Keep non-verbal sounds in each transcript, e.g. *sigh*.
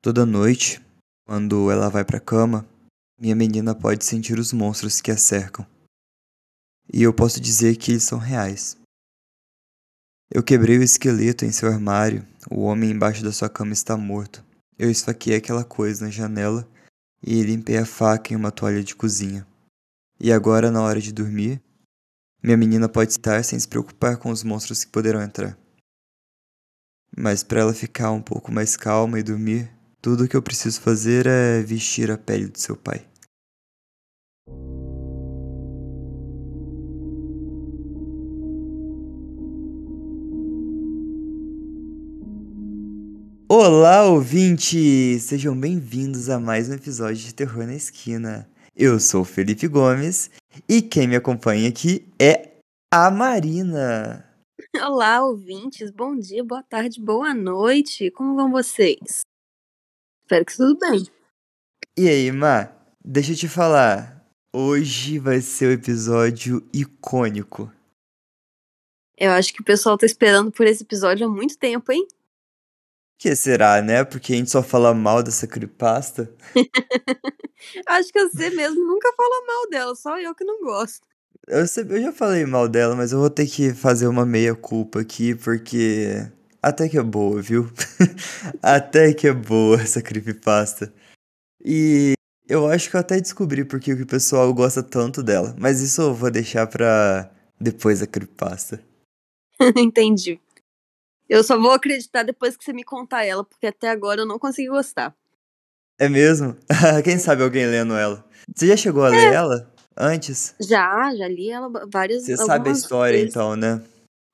Toda noite, quando ela vai pra cama, minha menina pode sentir os monstros que a cercam. E eu posso dizer que eles são reais. Eu quebrei o esqueleto em seu armário, o homem embaixo da sua cama está morto. Eu esfaqueei aquela coisa na janela e limpei a faca em uma toalha de cozinha. E agora, na hora de dormir, minha menina pode estar sem se preocupar com os monstros que poderão entrar. Mas para ela ficar um pouco mais calma e dormir, tudo o que eu preciso fazer é vestir a pele do seu pai. Olá, ouvintes! Sejam bem-vindos a mais um episódio de Terror na Esquina. Eu sou Felipe Gomes e quem me acompanha aqui é a Marina. Olá, ouvintes. Bom dia, boa tarde, boa noite. Como vão vocês? Espero que tudo bem. E aí, Má? Deixa eu te falar. Hoje vai ser o um episódio icônico. Eu acho que o pessoal tá esperando por esse episódio há muito tempo, hein? Que será, né? Porque a gente só fala mal dessa creepypasta. *laughs* acho que você mesmo nunca fala mal dela, só eu que não gosto. Eu, eu já falei mal dela, mas eu vou ter que fazer uma meia-culpa aqui, porque até que é boa, viu? *laughs* até que é boa essa creepypasta. E eu acho que eu até descobri porque o pessoal gosta tanto dela. Mas isso eu vou deixar pra depois da creepypasta. *laughs* Entendi. Eu só vou acreditar depois que você me contar ela, porque até agora eu não consegui gostar. É mesmo? *laughs* Quem sabe alguém lendo ela. Você já chegou a é. ler ela antes? Já, já li ela várias vezes. Você sabe a história vezes. então, né?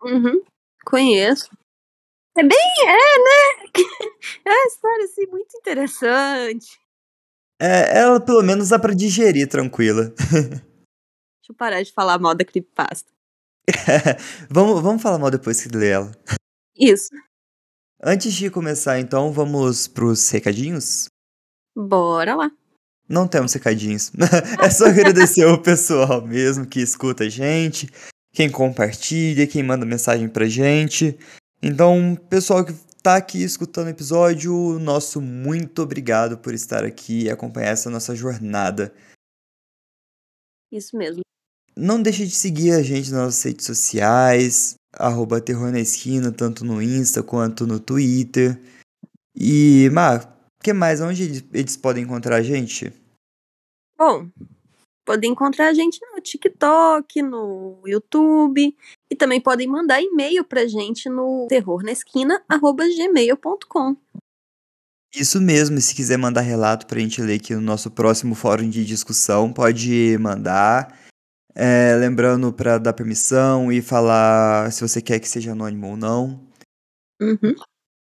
Uhum, conheço. É bem, é, né? *laughs* É uma história, assim, muito interessante. É, ela pelo menos dá pra digerir tranquila. *laughs* Deixa eu parar de falar mal da creepypasta. *laughs* vamos, vamos falar mal depois que ler ela. Isso. Antes de começar, então, vamos pros recadinhos? Bora lá. Não temos recadinhos. é só agradecer o pessoal mesmo que escuta a gente, quem compartilha, quem manda mensagem pra gente. Então, pessoal que tá aqui escutando o episódio, nosso muito obrigado por estar aqui e acompanhar essa nossa jornada. Isso mesmo. Não deixe de seguir a gente nas nossas redes sociais, arroba Terror na Esquina, tanto no Insta quanto no Twitter. E, Mar, o que mais? Onde eles podem encontrar a gente? Bom, podem encontrar a gente no TikTok, no YouTube e também podem mandar e-mail pra gente no terrornaesquina@gmail.com. Isso mesmo, se quiser mandar relato pra gente ler aqui no nosso próximo fórum de discussão, pode mandar. É, lembrando para dar permissão e falar se você quer que seja anônimo ou não. Uhum.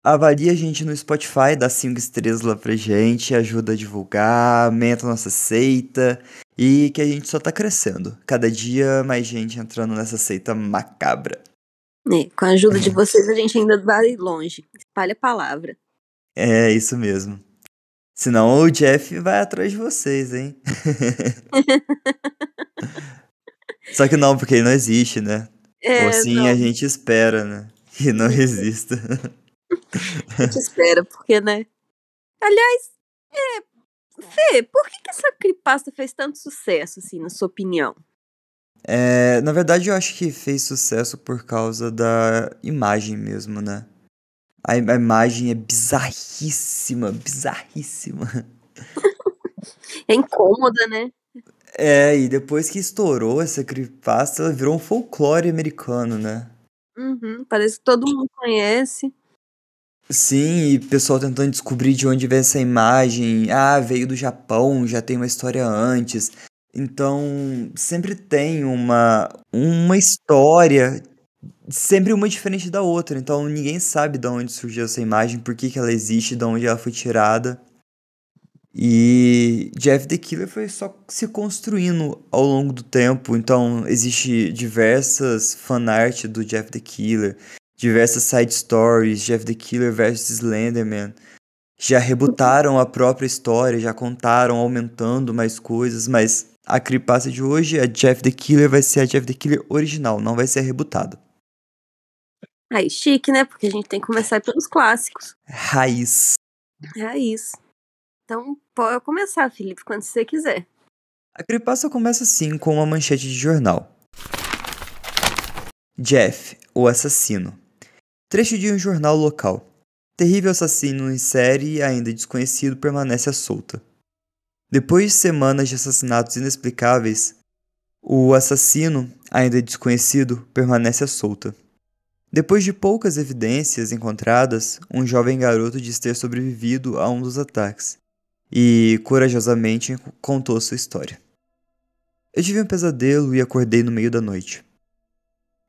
Avalie a gente no Spotify, dá cinco estrelas lá pra gente, ajuda a divulgar, aumenta a nossa seita e que a gente só tá crescendo. Cada dia mais gente entrando nessa seita macabra. É, com a ajuda de vocês a gente ainda vai longe. Espalha a palavra. É, isso mesmo. Senão o Jeff vai atrás de vocês, hein? *laughs* Só que não, porque ele não existe, né? É, Ou assim não. a gente espera, né? Que não exista. *laughs* A gente espera, porque, né? Aliás, é, Fê, por que, que essa creepypasta fez tanto sucesso, assim, na sua opinião? É, na verdade, eu acho que fez sucesso por causa da imagem mesmo, né? A, a imagem é bizarríssima, bizarríssima. *laughs* é incômoda, né? É, e depois que estourou essa creepypasta, ela virou um folclore americano, né? Uhum, parece que todo mundo conhece. Sim, e pessoal tentando descobrir de onde veio essa imagem. Ah, veio do Japão, já tem uma história antes. Então, sempre tem uma, uma história, sempre uma diferente da outra. Então, ninguém sabe de onde surgiu essa imagem, por que, que ela existe, de onde ela foi tirada. E Jeff the Killer foi só se construindo ao longo do tempo. Então, existe diversas fanart do Jeff the Killer diversas side stories, Jeff the Killer versus Slenderman. Já rebutaram a própria história, já contaram, aumentando mais coisas, mas a creepypasta de hoje, a Jeff the Killer vai ser a Jeff the Killer original, não vai ser rebutada. Aí, chique, né? Porque a gente tem que começar pelos clássicos. Raiz. É isso. Então, pode começar, Felipe, quando você quiser. A creepypasta começa assim com uma manchete de jornal. Jeff, o assassino. Trecho de um jornal local. Terrível assassino em série ainda desconhecido permanece à solta. Depois de semanas de assassinatos inexplicáveis, o assassino, ainda desconhecido, permanece à solta. Depois de poucas evidências encontradas, um jovem garoto diz ter sobrevivido a um dos ataques e, corajosamente, contou sua história. Eu tive um pesadelo e acordei no meio da noite.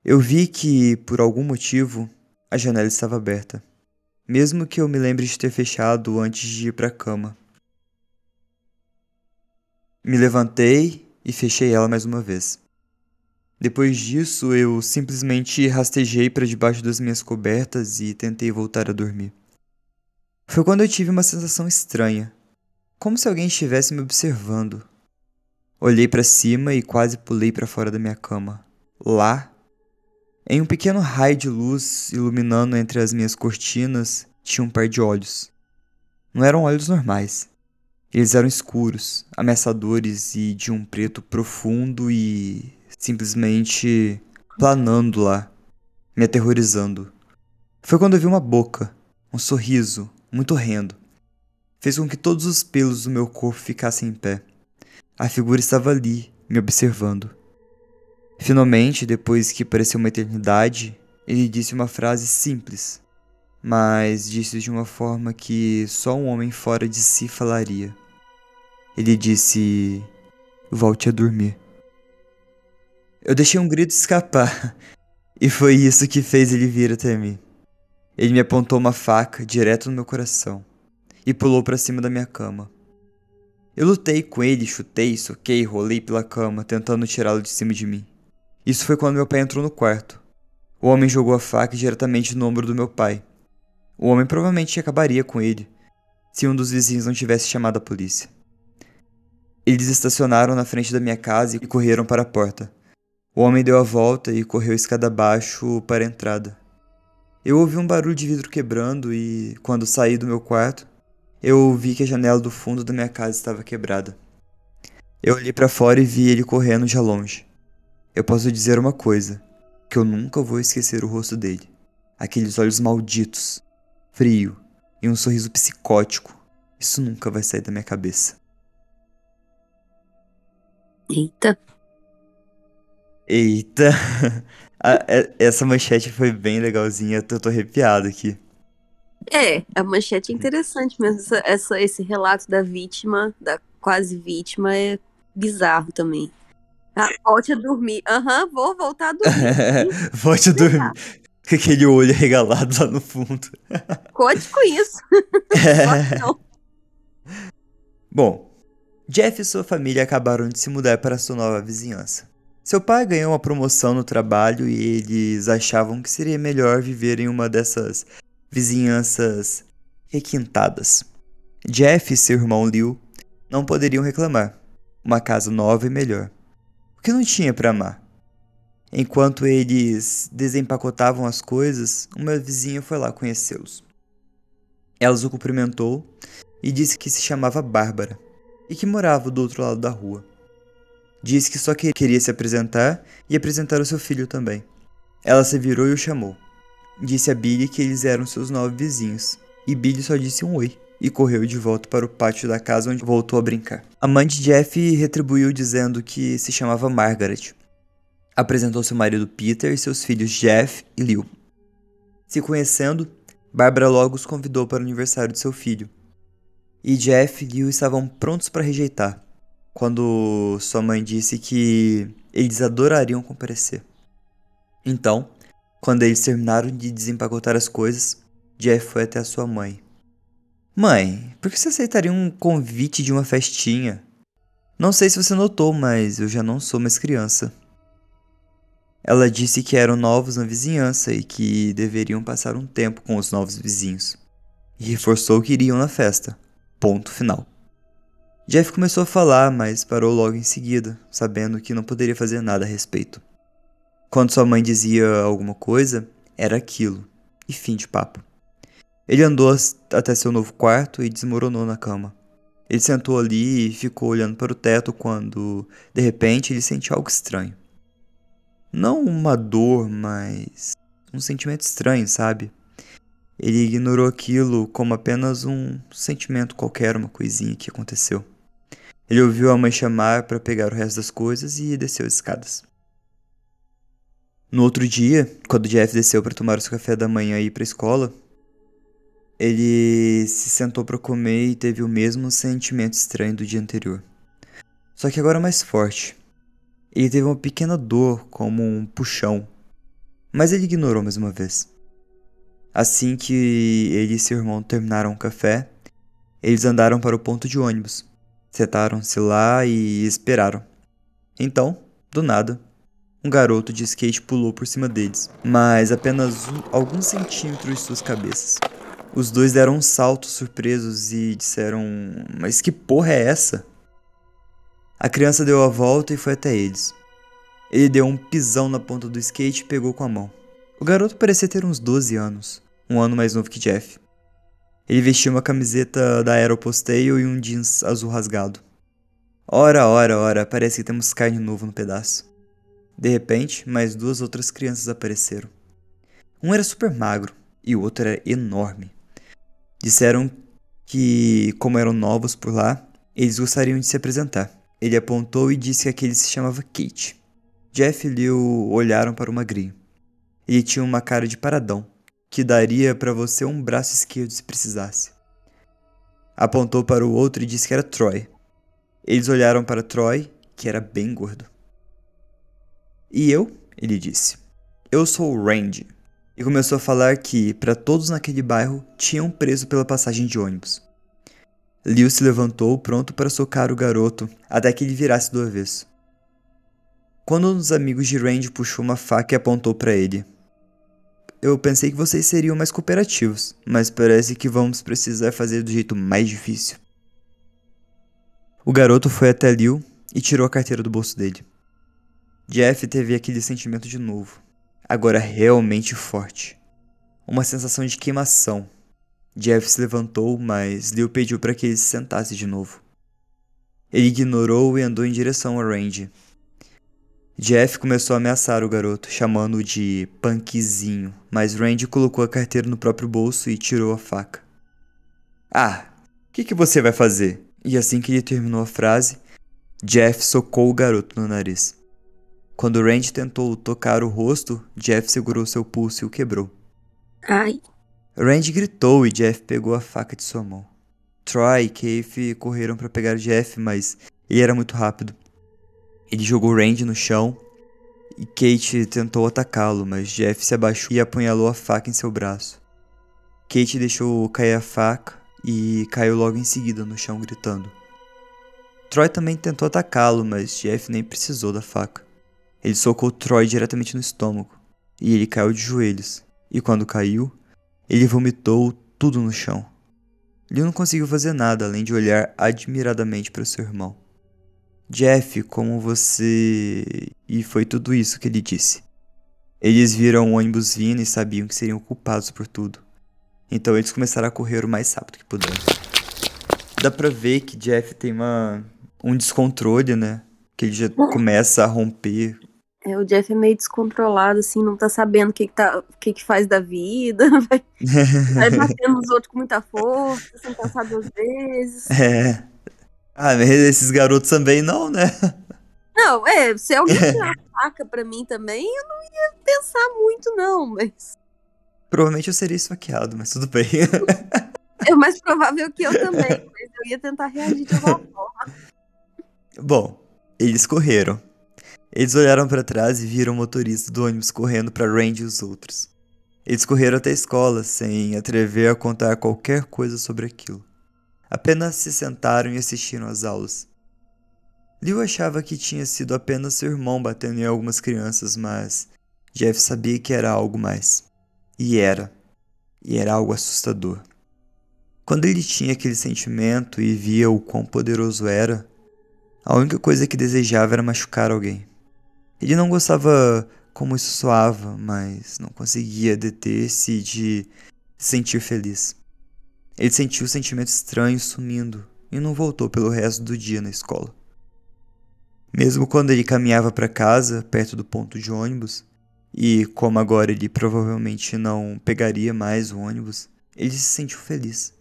Eu vi que, por algum motivo, a janela estava aberta, mesmo que eu me lembre de ter fechado antes de ir para a cama. Me levantei e fechei ela mais uma vez. Depois disso, eu simplesmente rastejei para debaixo das minhas cobertas e tentei voltar a dormir. Foi quando eu tive uma sensação estranha, como se alguém estivesse me observando. Olhei para cima e quase pulei para fora da minha cama. Lá, em um pequeno raio de luz iluminando entre as minhas cortinas, tinha um par de olhos. Não eram olhos normais. Eles eram escuros, ameaçadores e de um preto profundo e simplesmente planando lá, me aterrorizando. Foi quando eu vi uma boca, um sorriso muito horrendo. Fez com que todos os pelos do meu corpo ficassem em pé. A figura estava ali, me observando. Finalmente, depois que pareceu uma eternidade, ele disse uma frase simples, mas disse de uma forma que só um homem fora de si falaria. Ele disse: Volte a dormir. Eu deixei um grito escapar, *laughs* e foi isso que fez ele vir até mim. Ele me apontou uma faca direto no meu coração e pulou para cima da minha cama. Eu lutei com ele, chutei, soquei, rolei pela cama, tentando tirá-lo de cima de mim. Isso foi quando meu pai entrou no quarto. O homem jogou a faca diretamente no ombro do meu pai. O homem provavelmente acabaria com ele, se um dos vizinhos não tivesse chamado a polícia. Eles estacionaram na frente da minha casa e correram para a porta. O homem deu a volta e correu escada abaixo para a entrada. Eu ouvi um barulho de vidro quebrando e, quando saí do meu quarto, eu vi que a janela do fundo da minha casa estava quebrada. Eu olhei para fora e vi ele correndo já longe. Eu posso dizer uma coisa, que eu nunca vou esquecer o rosto dele. Aqueles olhos malditos, frio e um sorriso psicótico. Isso nunca vai sair da minha cabeça. Eita. Eita. *laughs* essa manchete foi bem legalzinha, eu tô arrepiado aqui. É, a manchete é interessante mesmo. Essa, essa, esse relato da vítima, da quase vítima, é bizarro também. Ah, volte a dormir. Aham, uhum, vou voltar a dormir. *laughs* volte a dormir. Com aquele olho regalado lá no fundo. *laughs* Conte com isso. É. Bom, Jeff e sua família acabaram de se mudar para sua nova vizinhança. Seu pai ganhou uma promoção no trabalho e eles achavam que seria melhor viver em uma dessas vizinhanças requintadas. Jeff e seu irmão Liu não poderiam reclamar. Uma casa nova e melhor. O que não tinha para amar? Enquanto eles desempacotavam as coisas, uma vizinha foi lá conhecê-los. Ela os cumprimentou e disse que se chamava Bárbara e que morava do outro lado da rua. Disse que só queria se apresentar e apresentar o seu filho também. Ela se virou e o chamou. Disse a Billy que eles eram seus novos vizinhos, e Billy só disse um oi e correu de volta para o pátio da casa onde voltou a brincar. A mãe de Jeff retribuiu dizendo que se chamava Margaret. Apresentou seu marido Peter e seus filhos Jeff e Lil. Se conhecendo, Barbara logo os convidou para o aniversário de seu filho. E Jeff e Lil estavam prontos para rejeitar, quando sua mãe disse que eles adorariam comparecer. Então, quando eles terminaram de desempacotar as coisas, Jeff foi até a sua mãe Mãe, por que você aceitaria um convite de uma festinha? Não sei se você notou, mas eu já não sou mais criança. Ela disse que eram novos na vizinhança e que deveriam passar um tempo com os novos vizinhos. E reforçou que iriam na festa. Ponto final. Jeff começou a falar, mas parou logo em seguida, sabendo que não poderia fazer nada a respeito. Quando sua mãe dizia alguma coisa, era aquilo, e fim de papo. Ele andou até seu novo quarto e desmoronou na cama. Ele sentou ali e ficou olhando para o teto quando, de repente, ele sentiu algo estranho. Não uma dor, mas um sentimento estranho, sabe? Ele ignorou aquilo como apenas um sentimento qualquer, uma coisinha que aconteceu. Ele ouviu a mãe chamar para pegar o resto das coisas e desceu as escadas. No outro dia, quando Jeff desceu para tomar o seu café da manhã e ir para a escola, ele se sentou para comer e teve o mesmo sentimento estranho do dia anterior. Só que agora mais forte. Ele teve uma pequena dor, como um puxão, mas ele ignorou mais uma vez. Assim que ele e seu irmão terminaram o café, eles andaram para o ponto de ônibus, sentaram-se lá e esperaram. Então, do nada, um garoto de skate pulou por cima deles, mas apenas alguns centímetros de suas cabeças. Os dois deram um salto surpresos e disseram: Mas que porra é essa? A criança deu a volta e foi até eles. Ele deu um pisão na ponta do skate e pegou com a mão. O garoto parecia ter uns 12 anos, um ano mais novo que Jeff. Ele vestia uma camiseta da Aeropostale e um jeans azul rasgado. Ora, ora, ora, parece que temos carne nova no pedaço. De repente, mais duas outras crianças apareceram. Um era super magro e o outro era enorme. Disseram que, como eram novos por lá, eles gostariam de se apresentar. Ele apontou e disse que aquele se chamava Kate. Jeff e Leo olharam para o magrinho. Ele tinha uma cara de paradão, que daria para você um braço esquerdo se precisasse. Apontou para o outro e disse que era Troy. Eles olharam para Troy, que era bem gordo. E eu? Ele disse. Eu sou o Randy e começou a falar que, para todos naquele bairro, tinham preso pela passagem de ônibus. Liu se levantou, pronto para socar o garoto, até que ele virasse do avesso. Quando um dos amigos de Randy puxou uma faca e apontou para ele. Eu pensei que vocês seriam mais cooperativos, mas parece que vamos precisar fazer do jeito mais difícil. O garoto foi até Liu e tirou a carteira do bolso dele. Jeff teve aquele sentimento de novo agora realmente forte. Uma sensação de queimação. Jeff se levantou, mas Leo pediu para que ele se sentasse de novo. Ele ignorou e andou em direção a Randy. Jeff começou a ameaçar o garoto, chamando-o de punkzinho, mas Randy colocou a carteira no próprio bolso e tirou a faca. Ah, o que, que você vai fazer? E assim que ele terminou a frase, Jeff socou o garoto no nariz. Quando Randy tentou tocar o rosto, Jeff segurou seu pulso e o quebrou. Ai. Randy gritou e Jeff pegou a faca de sua mão. Troy e Keith correram para pegar Jeff, mas ele era muito rápido. Ele jogou Randy no chão e Kate tentou atacá-lo, mas Jeff se abaixou e apunhalou a faca em seu braço. Kate deixou cair a faca e caiu logo em seguida no chão gritando. Troy também tentou atacá-lo, mas Jeff nem precisou da faca. Ele socou Troy diretamente no estômago e ele caiu de joelhos. E quando caiu, ele vomitou tudo no chão. Ele não conseguiu fazer nada além de olhar admiradamente para seu irmão. Jeff, como você. E foi tudo isso que ele disse. Eles viram o ônibus vindo e sabiam que seriam culpados por tudo. Então eles começaram a correr o mais rápido que puderam. Dá pra ver que Jeff tem uma, um descontrole, né? Que ele já começa a romper é, o Jeff é meio descontrolado, assim, não tá sabendo o que que, tá, o que, que faz da vida, *laughs* vai, vai batendo nos outros com muita força, sem pensar duas vezes. *laughs* É. Ah, mas esses garotos também não, né? Não, é, se alguém *laughs* tirar a faca pra mim também, eu não ia pensar muito, não, mas. Provavelmente eu seria esfaqueado, mas tudo bem. É mais provável que eu também, mas eu ia tentar reagir de alguma forma. Bom, eles correram. Eles olharam para trás e viram o motorista do ônibus correndo para Randy e os outros. Eles correram até a escola sem atrever a contar qualquer coisa sobre aquilo. Apenas se sentaram e assistiram às aulas. Liu achava que tinha sido apenas seu irmão batendo em algumas crianças, mas Jeff sabia que era algo mais. E era. E era algo assustador. Quando ele tinha aquele sentimento e via o quão poderoso era, a única coisa que desejava era machucar alguém. Ele não gostava como isso soava, mas não conseguia deter-se de se sentir feliz. Ele sentiu o sentimento estranho sumindo e não voltou pelo resto do dia na escola. Mesmo quando ele caminhava para casa, perto do ponto de ônibus, e como agora ele provavelmente não pegaria mais o ônibus, ele se sentiu feliz.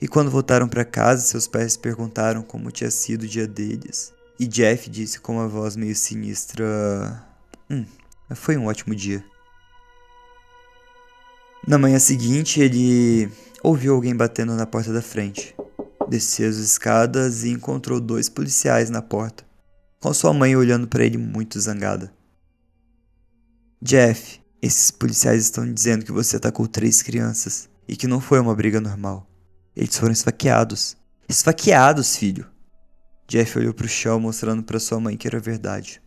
E quando voltaram para casa, seus pais perguntaram como tinha sido o dia deles. E Jeff disse com uma voz meio sinistra: Hum, foi um ótimo dia. Na manhã seguinte, ele ouviu alguém batendo na porta da frente. Desceu as escadas e encontrou dois policiais na porta, com sua mãe olhando para ele muito zangada. Jeff, esses policiais estão dizendo que você atacou três crianças e que não foi uma briga normal. Eles foram esfaqueados. Esfaqueados, filho. Jeff olhou para o chão, mostrando para sua mãe que era verdade.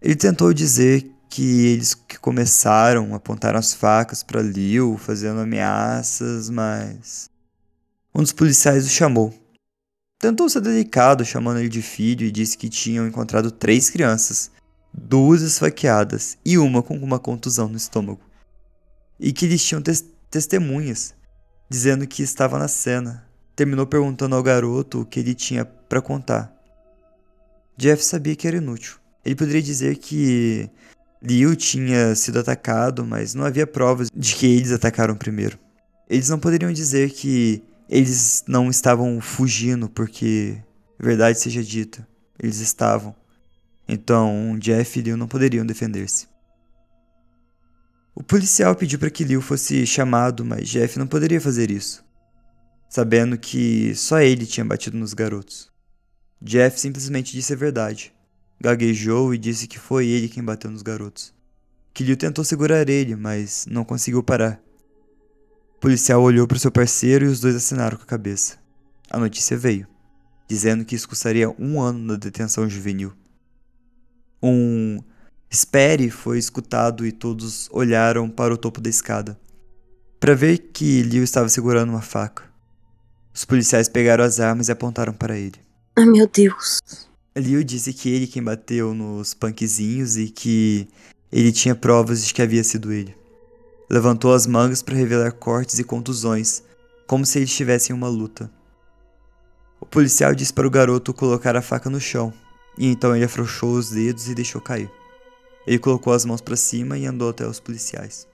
Ele tentou dizer que eles que começaram apontaram as facas para Liu, fazendo ameaças, mas um dos policiais o chamou. Tentou ser delicado, chamando ele de filho, e disse que tinham encontrado três crianças, duas esfaqueadas e uma com uma contusão no estômago. E que eles tinham tes testemunhas, dizendo que estava na cena. Terminou perguntando ao garoto o que ele tinha para contar. Jeff sabia que era inútil. Ele poderia dizer que Liu tinha sido atacado, mas não havia provas de que eles atacaram primeiro. Eles não poderiam dizer que eles não estavam fugindo, porque, verdade seja dita, eles estavam. Então, Jeff e Liu não poderiam defender-se. O policial pediu para que Liu fosse chamado, mas Jeff não poderia fazer isso, sabendo que só ele tinha batido nos garotos. Jeff simplesmente disse a verdade. Gaguejou e disse que foi ele quem bateu nos garotos. Que Liu tentou segurar ele, mas não conseguiu parar. O policial olhou para seu parceiro e os dois assinaram com a cabeça. A notícia veio, dizendo que isso custaria um ano na detenção juvenil. Um espere foi escutado e todos olharam para o topo da escada, para ver que Liu estava segurando uma faca. Os policiais pegaram as armas e apontaram para ele. Ah, meu Deus. Liu disse que ele quem bateu nos punkzinhos e que ele tinha provas de que havia sido ele. Levantou as mangas para revelar cortes e contusões, como se eles estivessem em uma luta. O policial disse para o garoto colocar a faca no chão, e então ele afrouxou os dedos e deixou cair. Ele colocou as mãos para cima e andou até os policiais.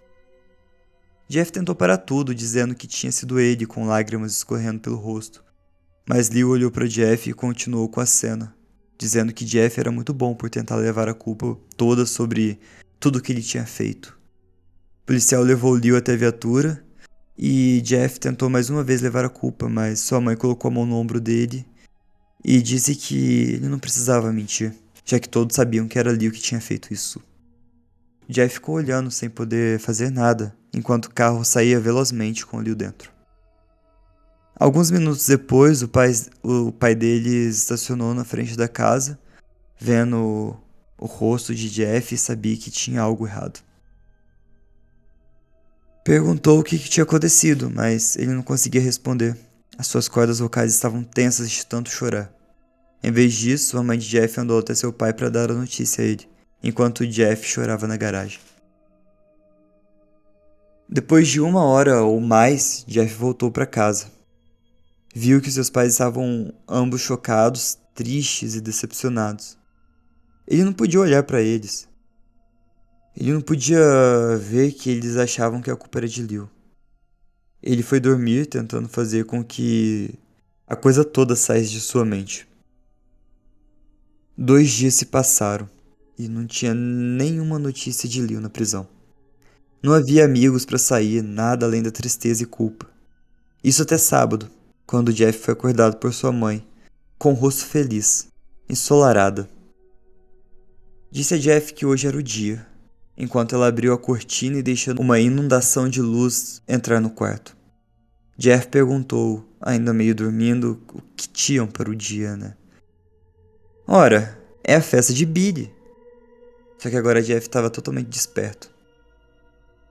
Jeff tentou parar tudo, dizendo que tinha sido ele, com lágrimas escorrendo pelo rosto. Mas Liu olhou para Jeff e continuou com a cena, dizendo que Jeff era muito bom por tentar levar a culpa toda sobre tudo que ele tinha feito. O policial levou Liu até a viatura e Jeff tentou mais uma vez levar a culpa, mas sua mãe colocou a mão no ombro dele e disse que ele não precisava mentir, já que todos sabiam que era Liu que tinha feito isso. Jeff ficou olhando sem poder fazer nada, enquanto o carro saía velozmente com Liu dentro. Alguns minutos depois, o pai, o pai deles estacionou na frente da casa, vendo o, o rosto de Jeff e sabia que tinha algo errado. Perguntou o que, que tinha acontecido, mas ele não conseguia responder. As suas cordas vocais estavam tensas de tanto chorar. Em vez disso, a mãe de Jeff andou até seu pai para dar a notícia a ele, enquanto Jeff chorava na garagem. Depois de uma hora ou mais, Jeff voltou para casa. Viu que seus pais estavam ambos chocados, tristes e decepcionados. Ele não podia olhar para eles. Ele não podia ver que eles achavam que a culpa era de Liu. Ele foi dormir tentando fazer com que a coisa toda saísse de sua mente. Dois dias se passaram e não tinha nenhuma notícia de Liu na prisão. Não havia amigos para sair, nada além da tristeza e culpa. Isso até sábado, quando Jeff foi acordado por sua mãe, com o rosto feliz, ensolarada. Disse a Jeff que hoje era o dia, enquanto ela abriu a cortina e deixando uma inundação de luz entrar no quarto. Jeff perguntou, ainda meio dormindo, o que tinham para o dia, né? Ora, é a festa de Billy. Só que agora Jeff estava totalmente desperto.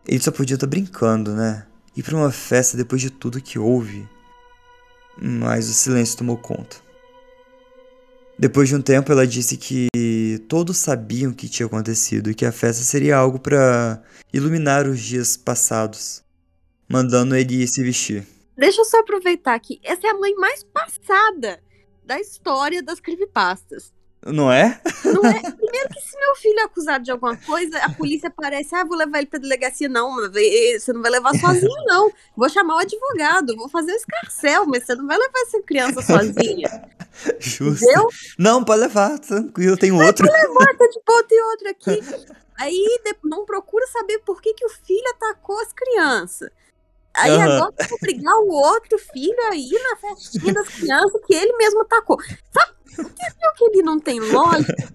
Ele só podia estar tá brincando, né? Ir para uma festa depois de tudo que houve. Mas o silêncio tomou conta. Depois de um tempo, ela disse que todos sabiam o que tinha acontecido e que a festa seria algo para iluminar os dias passados. mandando ele se vestir. Deixa eu só aproveitar aqui. Essa é a mãe mais passada da história das creepypastas. Não é? Não é? *laughs* Primeiro que se meu filho é acusado de alguma coisa, a polícia aparece, ah, vou levar ele pra delegacia. Não, você não vai levar sozinho, *laughs* não. Vou chamar o advogado, vou fazer o escarcel, mas você não vai levar essa criança *laughs* sozinha. Justo. Entendeu? Não, pode levar, tranquilo, tem outro. Levar, tá de boa, tem outro aqui. Aí não procura saber por que, que o filho atacou as crianças. Aí Aham. agora vai obrigar o outro filho a ir na festinha das crianças que ele mesmo atacou. Sabe o que, viu que ele não tem lógica?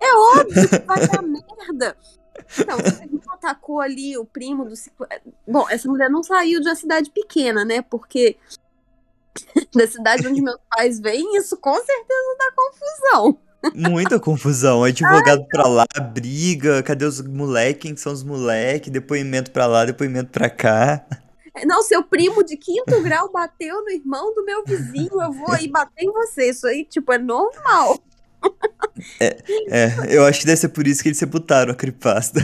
É óbvio que vai dar merda. Então, ele não atacou ali o primo do ciclo. Bom, essa mulher não saiu de uma cidade pequena, né? Porque *laughs* da cidade onde meus pais vêm, isso com certeza dá confusão. Muita confusão. Advogado pra lá, briga, cadê os moleques? Quem são os moleques? Depoimento pra lá, depoimento pra cá. Não, seu primo de quinto grau bateu no irmão do meu vizinho, eu vou *laughs* aí bater em você. Isso aí, tipo, é normal. É, eu acho que deve ser por isso que eles sepultaram a creepypasta.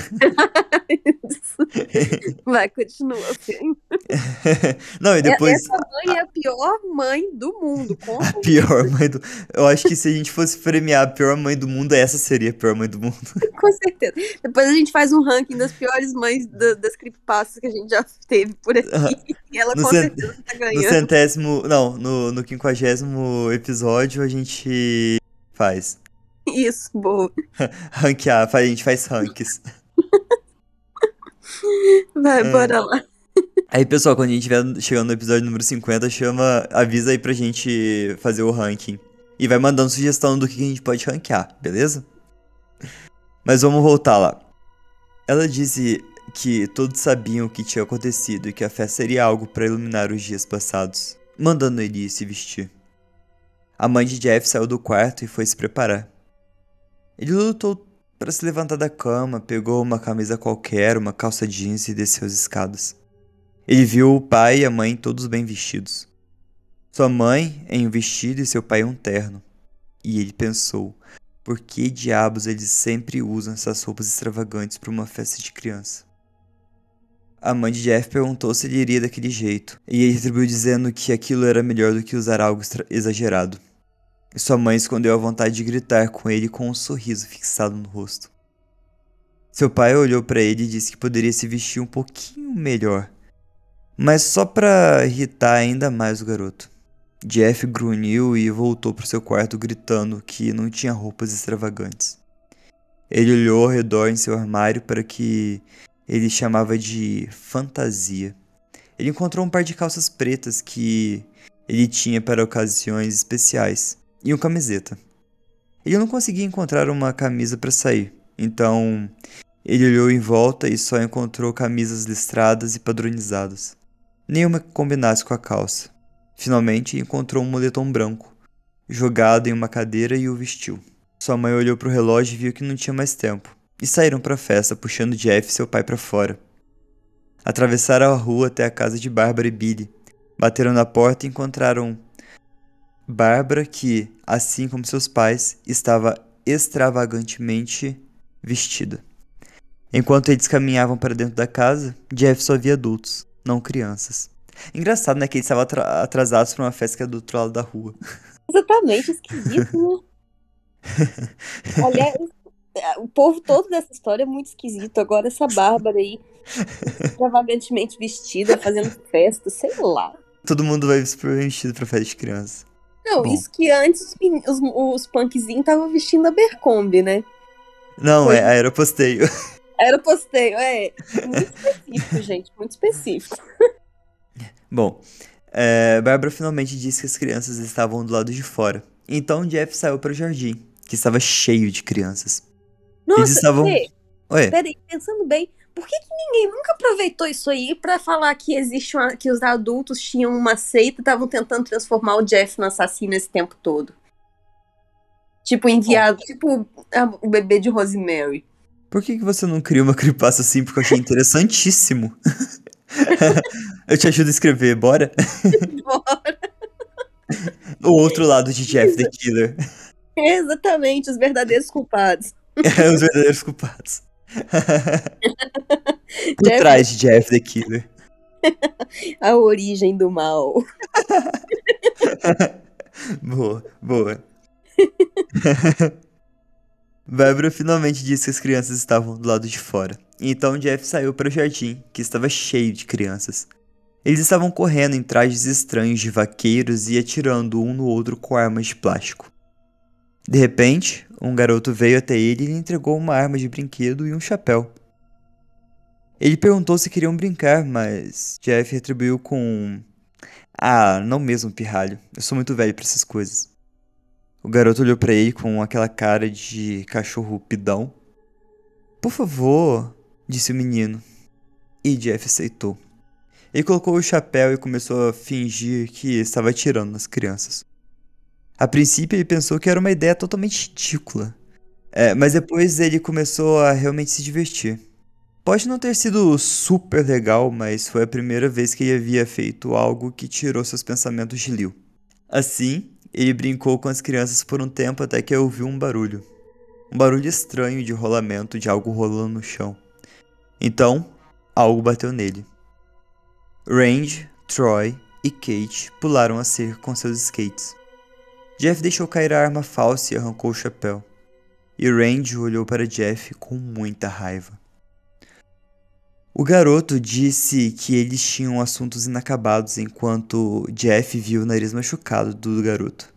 Vai, continua, filho. *laughs* Não, e depois Essa mãe é a pior mãe do mundo, com *laughs* a pior mãe do. Eu acho que se a gente fosse premiar a pior mãe do mundo, essa seria a pior mãe do mundo. *laughs* Com certeza. Depois a gente faz um ranking das piores mães da- das creepypastas que a gente já teve por aqui. E ela No com cen- certeza tá No ganhando. centésimo. Não, no, no quinquagésimo episódio a gente faz. Isso, boa. *laughs* Ranquear, a gente faz ranks. *laughs* Vai, É. bora lá. Aí, pessoal, quando a gente estiver chegando no episódio número 50, chama, avisa aí pra gente fazer o ranking. E vai mandando sugestão do que a gente pode ranquear, beleza? Mas vamos voltar lá. Ela disse que todos sabiam o que tinha acontecido e que a festa seria algo pra iluminar os dias passados, mandando ele se vestir. A mãe de Jeff saiu do quarto e foi se preparar. Ele lutou para se levantar da cama, pegou uma camisa qualquer, uma calça jeans e desceu as escadas. Ele viu o pai e a mãe todos bem vestidos. Sua mãe em um vestido e seu pai em um terno. E ele pensou: por que diabos eles sempre usam essas roupas extravagantes para uma festa de criança? A mãe de Jeff perguntou se ele iria daquele jeito, e ele retribuiu dizendo que aquilo era melhor do que usar algo exagerado. E sua mãe escondeu a vontade de gritar com ele com um sorriso fixado no rosto. Seu pai olhou para ele e disse que poderia se vestir um pouquinho melhor, mas só para irritar ainda mais o garoto. Jeff grunhiu e voltou para seu quarto gritando que não tinha roupas extravagantes. Ele olhou ao redor em seu armário para que ele chamava de fantasia. Ele encontrou um par de calças pretas que ele tinha para ocasiões especiais e uma camiseta. Ele não conseguia encontrar uma camisa para sair, então ele olhou em volta e só encontrou camisas listradas e padronizadas. Nenhuma que combinasse com a calça. Finalmente encontrou um moletom branco, jogado em uma cadeira e o vestiu. Sua mãe olhou para o relógio e viu que não tinha mais tempo, e saíram para a festa, puxando Jeff e seu pai para fora. Atravessaram a rua até a casa de Bárbara e Billy. Bateram na porta e encontraram Bárbara, que, assim como seus pais, estava extravagantemente vestida. Enquanto eles caminhavam para dentro da casa, Jeff só via adultos, não crianças. Engraçado, né? Que eles estavam atra- atrasados para uma festa que era do outro lado da rua. *laughs* Exatamente, esquisito, né? Aliás, o povo todo dessa história é muito esquisito. Agora essa Bárbara aí, extravagantemente vestida, fazendo festa, sei lá. Todo mundo vai super vestido pra festa de criança. Não, Bom. isso que antes os, os, os punkzinhos estavam vestindo a Bercombe, né? Não, Foi. é aeroposteio. Era o *laughs* posteio, é. Muito específico, *laughs* gente, muito específico. Bom, é, Bárbara finalmente disse que as crianças estavam do lado de fora. Então Jeff saiu para o jardim, que estava cheio de crianças. Nossa, estavam- Fê, Oi, peraí, pensando bem, por que, que ninguém nunca aproveitou isso aí pra falar que existe uma, que os adultos tinham uma seita e estavam tentando transformar o Jeff no assassino esse tempo todo? Tipo, enviado, tipo a- o bebê de Rosemary. por que, que você não cria uma *laughs* creepypasta assim? Porque eu achei interessantíssimo. *laughs* eu te ajudo a escrever, bora? *laughs* O outro lado de Jeff the Killer. Exatamente, os verdadeiros culpados. É, os verdadeiros culpados. *laughs* Por Jeff- trás de Jeff the Killer. *laughs* A origem do mal. *laughs* boa, boa. Bárbara finalmente disse que as crianças estavam do lado de fora. Então Jeff saiu para o jardim, que estava cheio de crianças. Eles estavam correndo em trajes estranhos de vaqueiros e atirando um no outro com armas de plástico. De repente, um garoto veio até ele e lhe entregou uma arma de brinquedo e um chapéu. Ele perguntou se queriam brincar, mas Jeff retribuiu com: Ah, não mesmo, pirralho. Eu sou muito velho para essas coisas. O garoto olhou para ele com aquela cara de cachorro pidão. Por favor, disse o menino. E Jeff aceitou. Ele colocou o chapéu e começou a fingir que estava atirando nas crianças. A princípio ele pensou que era uma ideia totalmente ridícula. É, mas depois ele começou a realmente se divertir. Pode não ter sido super legal, mas foi a primeira vez que ele havia feito algo que tirou seus pensamentos de Liu. Assim, ele brincou com as crianças por um tempo até que ouviu um barulho. Um barulho estranho de rolamento de algo rolando no chão. Então, algo bateu nele. Range, Troy e Kate pularam a cerca com seus skates. Jeff deixou cair a arma falsa e arrancou o chapéu. E Randy olhou para Jeff com muita raiva. O garoto disse que eles tinham assuntos inacabados enquanto Jeff viu o nariz machucado do garoto.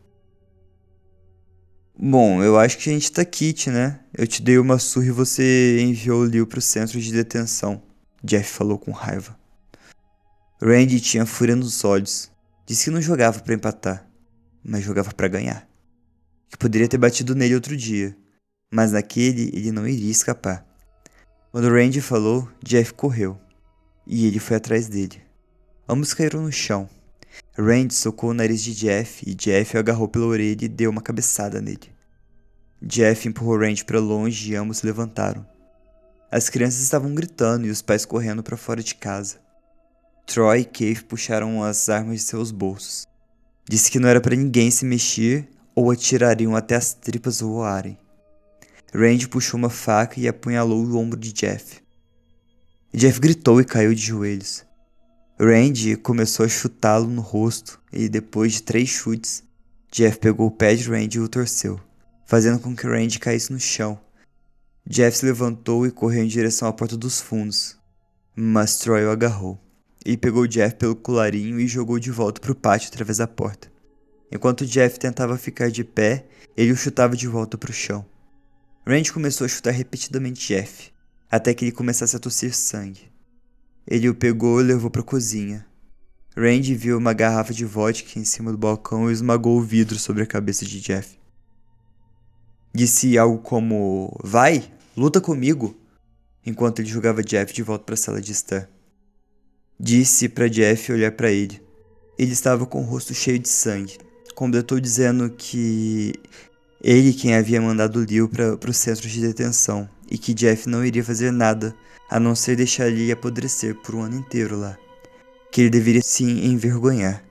Bom, eu acho que a gente tá kit, né? Eu te dei uma surra e você enviou o Liu pro centro de detenção. Jeff falou com raiva. Randy tinha fúria nos olhos. Disse que não jogava para empatar, mas jogava para ganhar. Que poderia ter batido nele outro dia, mas naquele ele não iria escapar. Quando Randy falou, Jeff correu, e ele foi atrás dele. Ambos caíram no chão. Randy socou o nariz de Jeff e Jeff o agarrou pela orelha e deu uma cabeçada nele. Jeff empurrou Randy para longe e ambos se levantaram. As crianças estavam gritando e os pais correndo para fora de casa. Troy e Cave puxaram as armas de seus bolsos. Disse que não era para ninguém se mexer ou atirariam até as tripas voarem. Randy puxou uma faca e apunhalou o ombro de Jeff. Jeff gritou e caiu de joelhos. Randy começou a chutá-lo no rosto e depois de três chutes, Jeff pegou o pé de Randy e o torceu, fazendo com que Randy caísse no chão. Jeff se levantou e correu em direção à porta dos fundos, mas Troy o agarrou. Ele pegou Jeff pelo colarinho e jogou de volta para o pátio através da porta. Enquanto Jeff tentava ficar de pé, ele o chutava de volta para o chão. Randy começou a chutar repetidamente Jeff, até que ele começasse a tossir sangue. Ele o pegou e levou para a cozinha. Randy viu uma garrafa de vodka em cima do balcão e esmagou o vidro sobre a cabeça de Jeff. Disse algo como: Vai, luta comigo, enquanto ele jogava Jeff de volta para a sala de estar. Disse para Jeff olhar para ele. Ele estava com o rosto cheio de sangue. Completou dizendo que ele quem havia mandado Liu para o centro de detenção e que Jeff não iria fazer nada a não ser deixar ele apodrecer por um ano inteiro lá. Que ele deveria se envergonhar.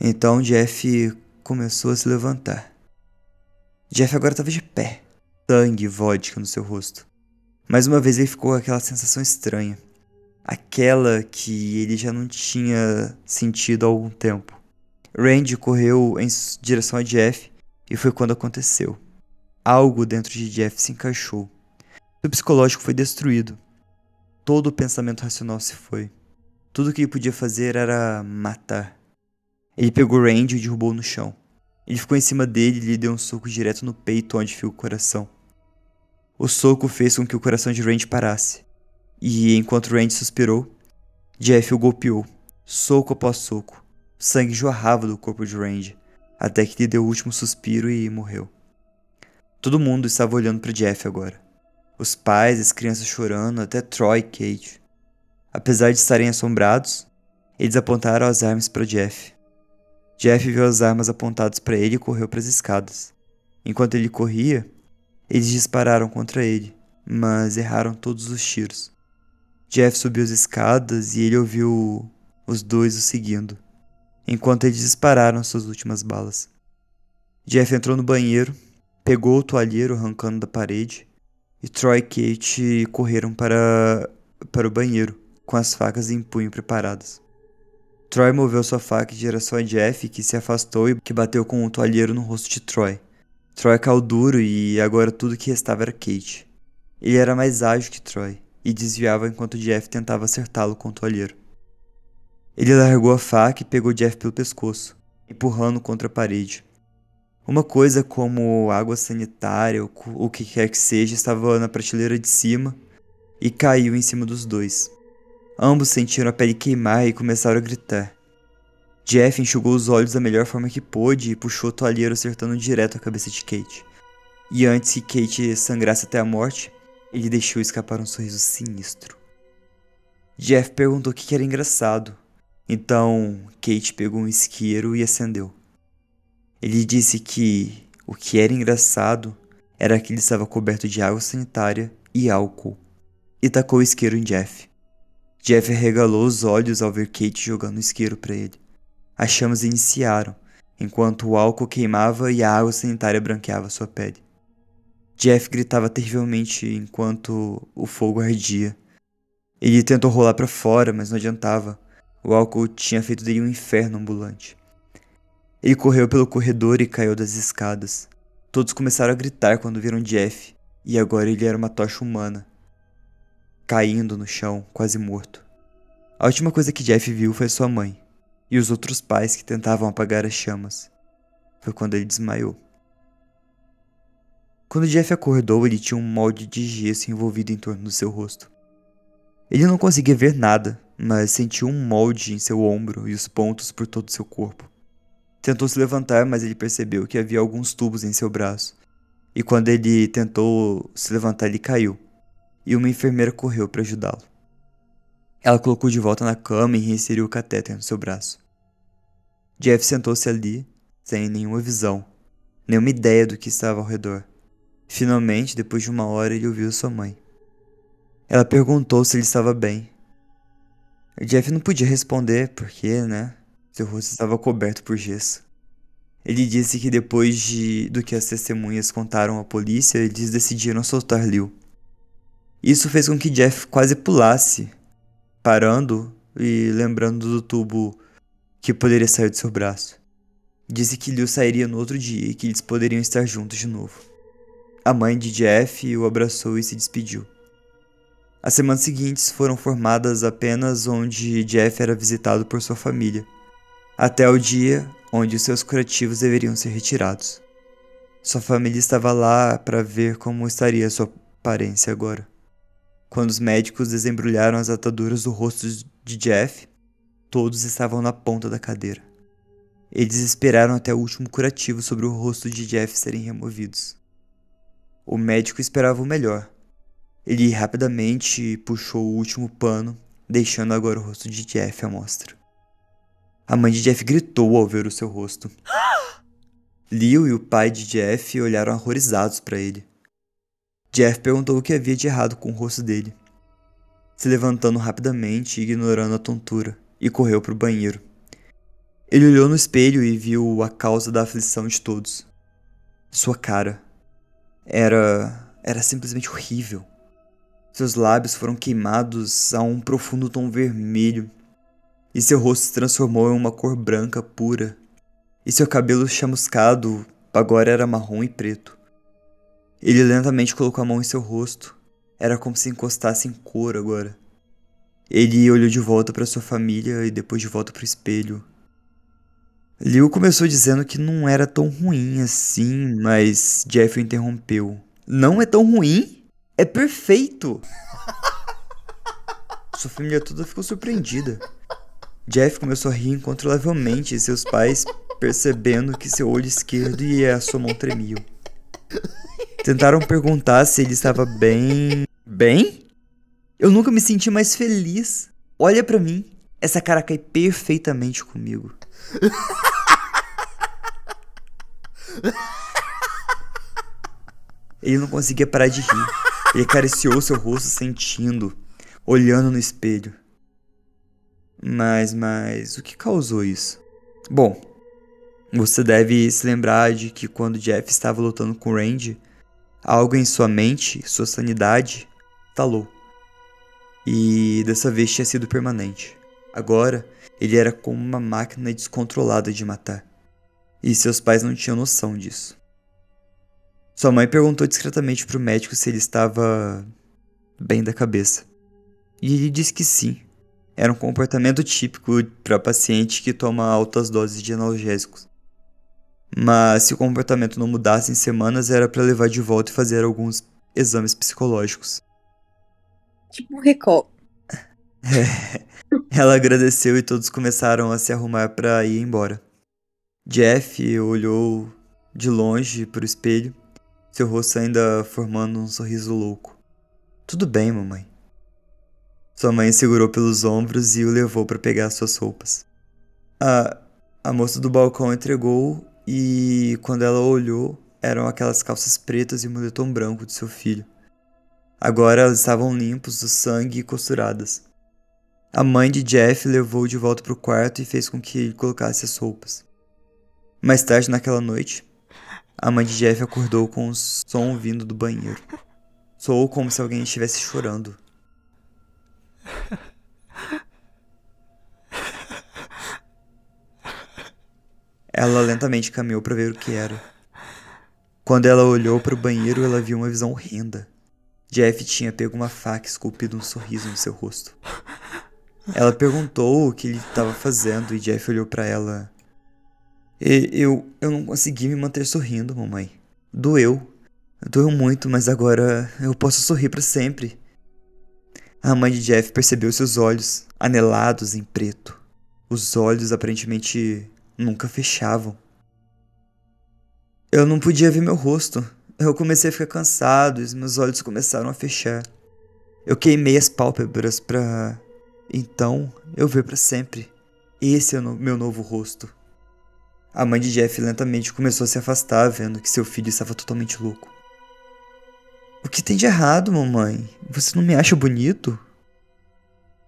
Então Jeff começou a se levantar. Jeff agora estava de pé, sangue e vodka no seu rosto. Mais uma vez ele ficou com aquela sensação estranha aquela que ele já não tinha sentido há algum tempo. Randy correu em direção a Jeff e foi quando aconteceu. Algo dentro de Jeff se encaixou. Seu psicológico foi destruído. Todo o pensamento racional se foi. Tudo que ele podia fazer era matar. Ele pegou Randy e o derrubou no chão. Ele ficou em cima dele e lhe deu um soco direto no peito onde fica o coração. O soco fez com que o coração de Randy parasse. E enquanto Randy suspirou, Jeff o golpeou, soco após soco. O sangue jorrava do corpo de Randy, até que lhe deu o último suspiro e morreu. Todo mundo estava olhando para Jeff agora. Os pais, as crianças chorando, até Troy e Kate. Apesar de estarem assombrados, eles apontaram as armas para Jeff. Jeff viu as armas apontadas para ele e correu para as escadas. Enquanto ele corria, eles dispararam contra ele, mas erraram todos os tiros. Jeff subiu as escadas e ele ouviu os dois o seguindo, enquanto eles dispararam suas últimas balas. Jeff entrou no banheiro, pegou o toalheiro arrancando da parede, e Troy e Kate correram para, para o banheiro, com as facas em punho preparadas. Troy moveu sua faca em direção a Jeff, que se afastou e que bateu com um toalheiro no rosto de Troy. Troy caiu duro e agora tudo que restava era Kate. Ele era mais ágil que Troy e desviava enquanto Jeff tentava acertá-lo com o toalheiro. Ele largou a faca e pegou Jeff pelo pescoço, empurrando contra a parede. Uma coisa como água sanitária ou o que quer que seja estava na prateleira de cima e caiu em cima dos dois. Ambos sentiram a pele queimar e começaram a gritar. Jeff enxugou os olhos da melhor forma que pôde e puxou o toalheiro acertando direto a cabeça de Kate. E antes que Kate sangrasse até a morte, ele deixou escapar um sorriso sinistro. Jeff perguntou o que era engraçado. Então, Kate pegou um isqueiro e acendeu. Ele disse que o que era engraçado era que ele estava coberto de água sanitária e álcool, e tacou o isqueiro em Jeff. Jeff arregalou os olhos ao ver Kate jogando o isqueiro para ele. As chamas iniciaram, enquanto o álcool queimava e a água sanitária branqueava sua pele. Jeff gritava terrivelmente enquanto o fogo ardia. Ele tentou rolar para fora, mas não adiantava. O álcool tinha feito dele um inferno ambulante. Ele correu pelo corredor e caiu das escadas. Todos começaram a gritar quando viram Jeff, e agora ele era uma tocha humana, caindo no chão, quase morto. A última coisa que Jeff viu foi sua mãe e os outros pais que tentavam apagar as chamas. Foi quando ele desmaiou. Quando Jeff acordou, ele tinha um molde de gesso envolvido em torno do seu rosto. Ele não conseguia ver nada, mas sentiu um molde em seu ombro e os pontos por todo seu corpo. Tentou se levantar, mas ele percebeu que havia alguns tubos em seu braço. E quando ele tentou se levantar, ele caiu. E uma enfermeira correu para ajudá-lo. Ela colocou de volta na cama e reinseriu o catéter no seu braço. Jeff sentou-se ali, sem nenhuma visão, nenhuma ideia do que estava ao redor. Finalmente, depois de uma hora, ele ouviu sua mãe. Ela perguntou se ele estava bem. Jeff não podia responder porque, né? Seu rosto estava coberto por gesso. Ele disse que depois de, do que as testemunhas contaram à polícia, eles decidiram soltar Liu. Isso fez com que Jeff quase pulasse, parando e lembrando do tubo que poderia sair do seu braço. Disse que Liu sairia no outro dia e que eles poderiam estar juntos de novo. A mãe de Jeff o abraçou e se despediu. As semanas seguintes foram formadas apenas onde Jeff era visitado por sua família até o dia onde os seus curativos deveriam ser retirados. Sua família estava lá para ver como estaria sua aparência agora. Quando os médicos desembrulharam as ataduras do rosto de Jeff, todos estavam na ponta da cadeira. Eles esperaram até o último curativo sobre o rosto de Jeff serem removidos. O médico esperava o melhor. Ele rapidamente puxou o último pano, deixando agora o rosto de Jeff à mostra. A mãe de Jeff gritou ao ver o seu rosto. *gasps* Leo e o pai de Jeff olharam horrorizados para ele. Jeff perguntou o que havia de errado com o rosto dele, se levantando rapidamente ignorando a tontura, e correu para o banheiro. Ele olhou no espelho e viu a causa da aflição de todos. Sua cara era era simplesmente horrível. Seus lábios foram queimados a um profundo tom vermelho e seu rosto se transformou em uma cor branca pura, e seu cabelo chamuscado agora era marrom e preto. Ele lentamente colocou a mão em seu rosto, era como se encostasse em cor agora. Ele olhou de volta para sua família e depois de volta para o espelho. Liu começou dizendo que não era tão ruim assim, mas Jeff interrompeu. Não é tão ruim? É perfeito! *laughs* Sua família toda ficou surpreendida. Jeff começou a rir incontrolavelmente e seus pais, percebendo que seu olho esquerdo e a sua mão tremiam. Tentaram perguntar se ele estava bem. Bem? Eu nunca me senti mais feliz. Olha para mim. Essa cara cai perfeitamente comigo. Ele não conseguia parar de rir. Ele acariciou seu rosto sentindo, olhando no espelho. Mas, mas, o que causou isso? Bom, você deve se lembrar de que quando Jeff estava lutando com Randy, algo em sua mente, sua sanidade, talou. E dessa vez tinha sido permanente. Agora, ele era como uma máquina descontrolada de matar. E seus pais não tinham noção disso. Sua mãe perguntou discretamente para o médico se ele estava bem da cabeça. E ele disse que sim. Era um comportamento típico para paciente que toma altas doses de analgésicos. Mas se o comportamento não mudasse em semanas, era para levar de volta e fazer alguns exames psicológicos. Tipo um recall. *laughs* Ela agradeceu e todos começaram a se arrumar para ir embora. Jeff olhou de longe para o espelho, seu rosto ainda formando um sorriso louco. Tudo bem, mamãe. Sua mãe segurou pelos ombros e o levou para pegar suas roupas. A, a moça do balcão entregou e quando ela olhou, eram aquelas calças pretas e o moletom branco de seu filho. Agora elas estavam limpos do sangue e costuradas. A mãe de Jeff levou de volta para o quarto e fez com que ele colocasse as roupas. Mais tarde naquela noite, a mãe de Jeff acordou com um som vindo do banheiro. Soou como se alguém estivesse chorando. Ela lentamente caminhou para ver o que era. Quando ela olhou para o banheiro, ela viu uma visão horrenda. Jeff tinha pego uma faca e esculpido um sorriso no seu rosto. Ela perguntou o que ele estava fazendo e Jeff olhou para ela. Eu, eu não consegui me manter sorrindo, mamãe. Doeu. Doeu muito, mas agora eu posso sorrir para sempre. A mãe de Jeff percebeu seus olhos, anelados em preto. Os olhos aparentemente nunca fechavam. Eu não podia ver meu rosto. Eu comecei a ficar cansado e meus olhos começaram a fechar. Eu queimei as pálpebras para então eu ver para sempre. Esse é o meu novo rosto. A mãe de Jeff lentamente começou a se afastar, vendo que seu filho estava totalmente louco. O que tem de errado, mamãe? Você não me acha bonito?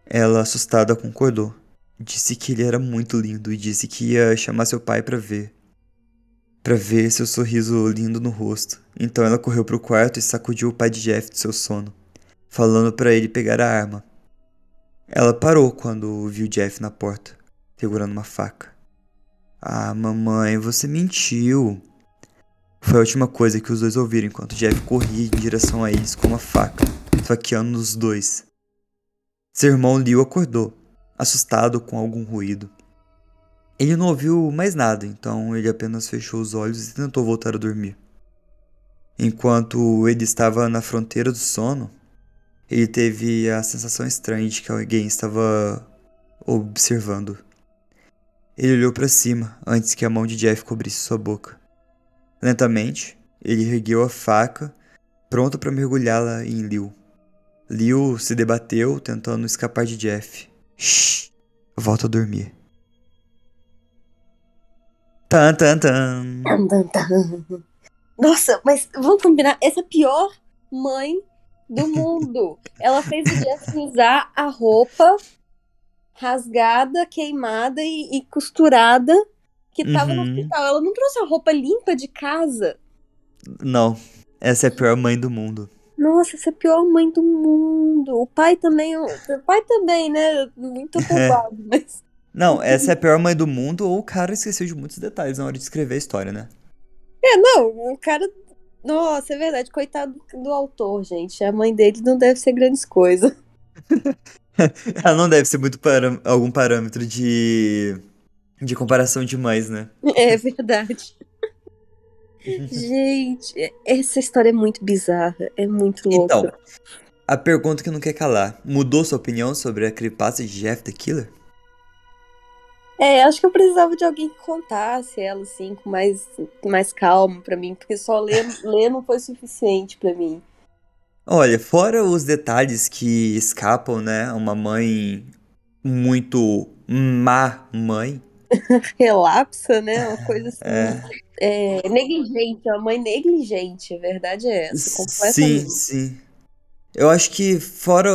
Ela, assustada, concordou. Disse que ele era muito lindo e disse que ia chamar seu pai para ver. Para ver seu sorriso lindo no rosto. Então ela correu para o quarto e sacudiu o pai de Jeff do seu sono, falando para ele pegar a arma. Ela parou quando viu Jeff na porta, segurando uma faca. Ah, mamãe, você mentiu. Foi a última coisa que os dois ouviram enquanto Jeff corria em direção a eles com uma faca, esfaqueando os dois. Seu irmão Leo acordou, assustado com algum ruído. Ele não ouviu mais nada, então ele apenas fechou os olhos e tentou voltar a dormir. Enquanto ele estava na fronteira do sono, ele teve a sensação estranha de que alguém estava observando. Ele olhou para cima antes que a mão de Jeff cobrisse sua boca. Lentamente, ele ergueu a faca, pronto para mergulhá-la em Liu. Liu se debateu, tentando escapar de Jeff. Shh, volta a dormir. Tan, tan, tan. Tan, tan, tan. Nossa, mas vamos combinar? Essa é a pior mãe do mundo. Ela fez o Jeff usar a roupa rasgada, queimada e, e costurada que tava no Uhum. hospital. Ela não trouxe a roupa limpa de casa. Não, essa é a pior mãe do mundo. Nossa, essa é a pior mãe do mundo. O pai também, o pai também, né? Muito *laughs* culpado, mas Não, essa é a pior mãe do mundo ou o cara esqueceu de muitos detalhes na hora de escrever a história, né? É, não, o cara. Nossa, é verdade, coitado do autor, gente. A mãe dele não deve ser grandes coisas. *laughs* *laughs* Ela não deve ser muito parâ- algum parâmetro de de comparação de mães, né? É verdade. *laughs* gente, essa história é muito bizarra. É muito louca. Então, a pergunta que não quer calar. Mudou sua opinião sobre a creepypasta de Jeff the Killer? É, acho que eu precisava de alguém que contasse ela, assim, com mais, mais calma pra mim, porque só ler, *laughs* ler não foi suficiente pra mim. Olha, fora os detalhes que escapam, né? Uma mãe muito má mãe. *laughs* Relapsa, né? Uma coisa assim. É. É, negligente, uma mãe negligente, a verdade é essa, Sim, sim. Eu acho que fora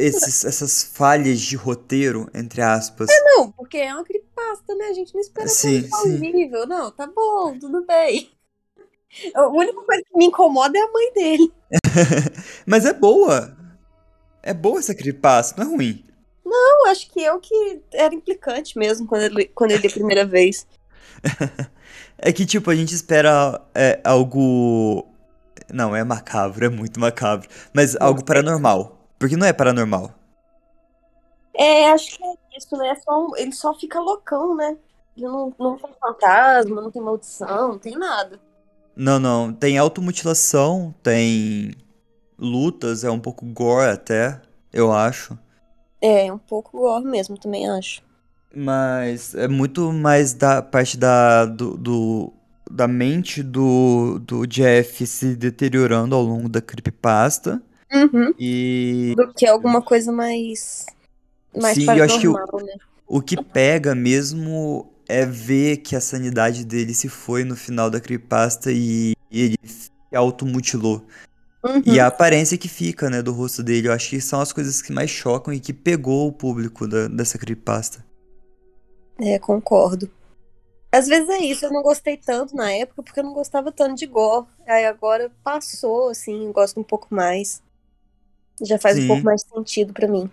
esses, essas falhas de roteiro, entre aspas. Não, porque é uma creepypasta, né? A gente não espera Sim, sim. plausível. Não, tá bom, tudo bem. A única coisa que me incomoda é a mãe dele. *laughs* Mas é boa. É boa essa creepypasta, não é ruim. Eu acho que eu que era implicante mesmo quando ele, quando ele a primeira vez. *laughs* É que, tipo, a gente espera é, algo. Não, é macabro, é muito macabro. Mas algo paranormal. Porque não é paranormal. É, acho que é isso, né? É só ele só fica loucão, né? Ele não, não tem fantasma, não tem maldição, não tem nada. Não, não. Tem automutilação, tem lutas, é um pouco gore até, eu acho. É, um pouco gore mesmo, também acho. Mas é muito mais da parte da, do, do- da mente do, do Jeff se deteriorando ao longo da creepypasta. Uhum. E Do que alguma coisa mais. Mais Sim, eu acho que o- né? o que pega mesmo é ver que a sanidade dele se foi no final da creepypasta e ele se automutilou. Uhum. E a aparência que fica, né, do rosto dele, eu acho que são as coisas que mais chocam e que pegou o público da- dessa creepypasta. É, concordo. Às vezes é isso, eu não gostei tanto na época porque eu não gostava tanto de gore. Aí agora passou, assim, eu gosto um pouco mais. Já faz Sim. um pouco mais sentido pra mim.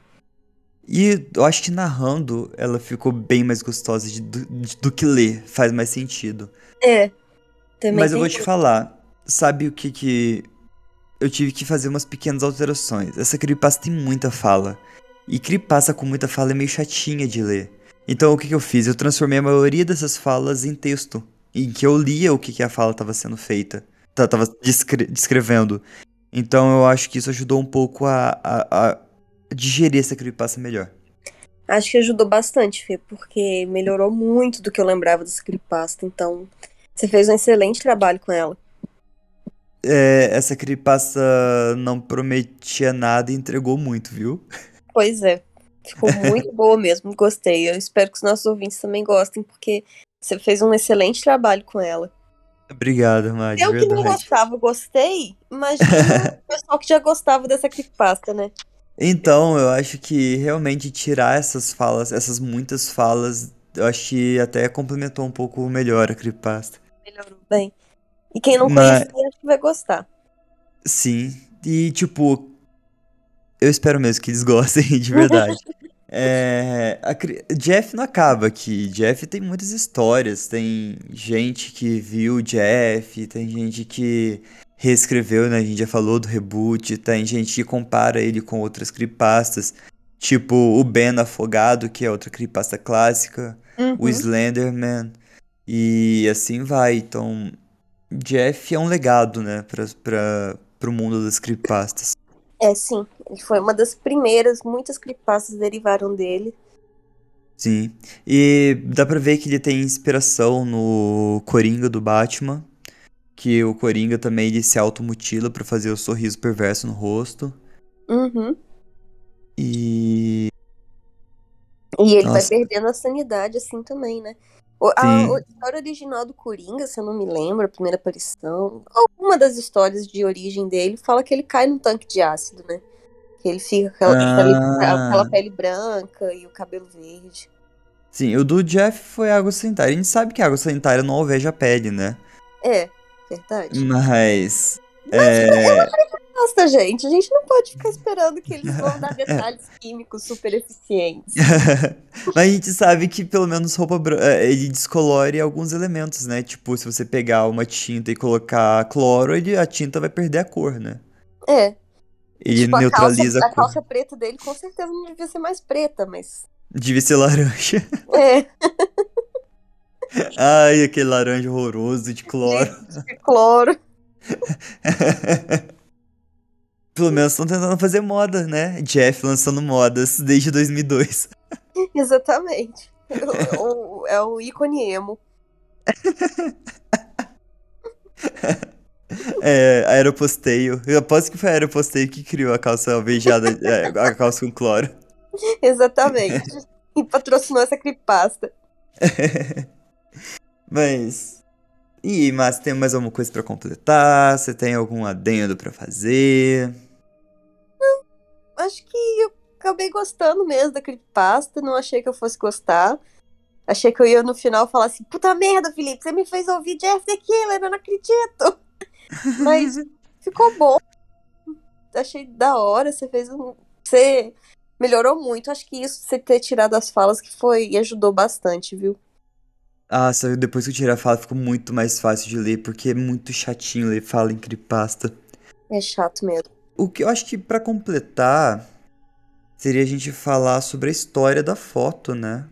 E eu acho que narrando ela ficou bem mais gostosa de- do, de- do que ler, faz mais sentido. É. Também Mas eu vou te falar, sabe o que que. Eu tive que fazer umas pequenas alterações. Essa creepypasta tem muita fala. E creepypasta com muita fala é meio chatinha de ler. Então o que que eu fiz? Eu transformei a maioria dessas falas em texto. Em que eu lia o que que a fala estava sendo feita. tá- Tava descre- descrevendo. Então eu acho que isso ajudou um pouco a, a, a digerir essa creepypasta melhor. Acho que ajudou bastante, Fê, porque melhorou muito do que eu lembrava dessa creepypasta. Então, você fez um excelente trabalho com ela. É, essa creepypasta não prometia nada e entregou muito, viu? Pois é. Ficou *laughs* muito boa mesmo, gostei. Eu espero que os nossos ouvintes também gostem, porque você fez um excelente trabalho com ela. Obrigado, Madi, Eu que não verdade. gostava, gostei. Imagina o *laughs* pessoal que já gostava dessa creepypasta, né? Então, eu acho que realmente tirar essas falas, essas muitas falas, eu acho que até complementou um pouco melhor a creepypasta. Melhorou bem. E quem não Mas- conhecia, acho que vai gostar. Sim, e tipo, eu espero mesmo que eles gostem *laughs* de verdade. *laughs* É, a Jeff não acaba aqui. Jeff tem muitas histórias. Tem gente que viu Jeff, tem gente que reescreveu, né? A gente já falou do reboot. Tem gente que compara ele com outras creepypastas. Tipo o Ben Afogado, que é outra creepypasta clássica. o Uhum. Slenderman e assim vai. Então, Jeff é um legado, né, pra, pra, pro mundo das creepypastas. É, sim. Ele foi uma das primeiras, muitas creepypastas derivaram dele. Sim. E dá pra ver que ele tem inspiração no Coringa do Batman, que o Coringa também ele se automutila pra fazer o sorriso perverso no rosto. Uhum. E E ele Nossa. vai perdendo a sanidade assim também, né? O- a, a história original do Coringa, se eu não me lembro, a primeira aparição, alguma das histórias de origem dele fala que ele cai num tanque de ácido, né? Que ele fica com aquela, pele, Ah. aquela pele branca e o cabelo verde. sim, o do Jeff foi água sanitária. A gente sabe que água sanitária não alveja a pele, né? É, verdade. Mas é, Nossa, gente, a gente não pode ficar esperando que eles vão dar *laughs* detalhes químicos super eficientes. *laughs* Mas a gente sabe que pelo menos roupa branca, ele descolore alguns elementos, né? Tipo, se você pegar uma tinta e colocar cloro, ele, a tinta vai perder a cor, né? É. Ele tipo, a neutraliza calça, a a calça preta dele com certeza não devia ser mais preta, mas. Devia ser laranja. *laughs* É, Ai, aquele laranja horroroso de cloro. de cloro. *laughs* Pelo menos estão tentando fazer moda, né? Jeff lançando modas desde 2002. *laughs* Exatamente. O- o- é o ícone emo. É, Aeroposteio. Eu aposto que foi Aeroposteio que criou a calça alvejada, é, a calça com cloro. *laughs* Exatamente. e patrocinou essa creepypasta. *laughs* Mas. E Márcio, tem mais alguma coisa pra completar? Você tem algum adendo pra fazer? Acho que eu acabei gostando mesmo da creepypasta. Não achei que eu fosse gostar. Achei que eu ia no final falar assim: puta merda, Felipe, você me fez ouvir Jeff the Killer, eu não acredito. Mas ficou bom. Achei da hora, você fez um você melhorou muito. Acho que isso, você ter tirado as falas, que foi e ajudou bastante, viu? Ah, só depois que eu tirei a fala ficou muito mais fácil de ler, porque é muito chatinho ler fala em creepypasta. É chato mesmo. O que eu acho que pra completar seria a gente falar sobre a história da foto, né?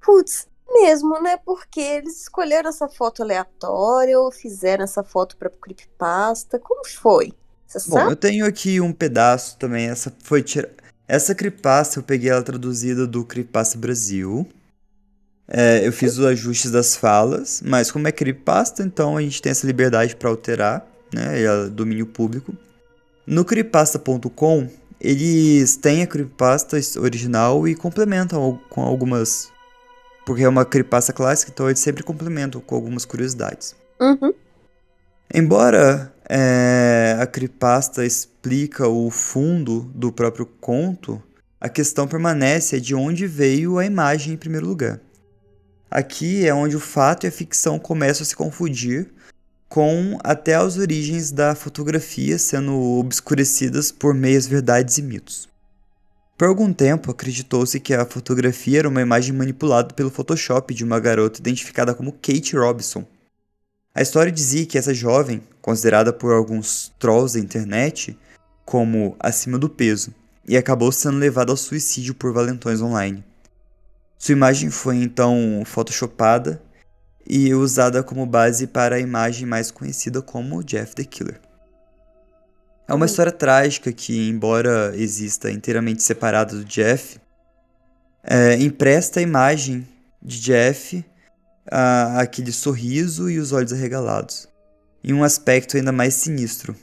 Putz, mesmo, né? Porque eles escolheram essa foto aleatória ou fizeram essa foto pra creepypasta. Como foi? Você Bom, sabe? eu tenho aqui um pedaço também. Essa foi tira... Essa creepypasta eu peguei ela traduzida do Creepypasta Brasil. É, eu fiz os ajustes das falas, mas como é creepypasta, então a gente tem essa liberdade para alterar, né? É domínio público. No creepypasta.com, eles têm a creepypasta original e complementam com algumas. Porque é uma creepypasta clássica, então eles sempre complementam com algumas curiosidades. Uhum. Embora é, a creepypasta explica o fundo do próprio conto, a questão permanece é de onde veio a imagem em primeiro lugar. Aqui é onde o fato e a ficção começam a se confundir, com até as origens da fotografia sendo obscurecidas por meias verdades e mitos. Por algum tempo, acreditou-se que a fotografia era uma imagem manipulada pelo Photoshop de uma garota identificada como Kate Robinson. A história dizia que essa jovem, considerada por alguns trolls da internet como acima do peso, e acabou sendo levada ao suicídio por valentões online. Sua imagem foi então photoshopada e usada como base para a imagem mais conhecida como Jeff the Killer. É uma história trágica que, embora exista inteiramente separada do Jeff, é, empresta a imagem de Jeff a, aquele sorriso e os olhos arregalados, em um aspecto ainda mais sinistro,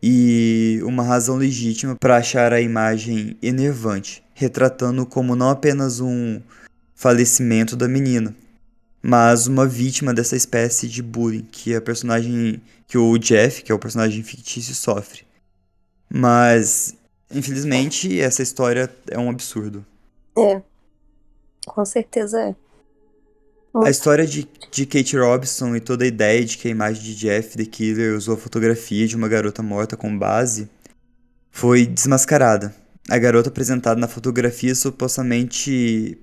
e uma razão legítima para achar a imagem enervante, retratando como não apenas um falecimento da menina, mas uma vítima dessa espécie de bullying que a personagem que o Jeff, que é o personagem fictício, sofre. Mas infelizmente essa história é um absurdo. É. Com certeza é. A história de, de Kate Robinson e toda a ideia de que a imagem de Jeff the Killer usou a fotografia de uma garota morta como base foi desmascarada. A garota apresentada na fotografia supostamente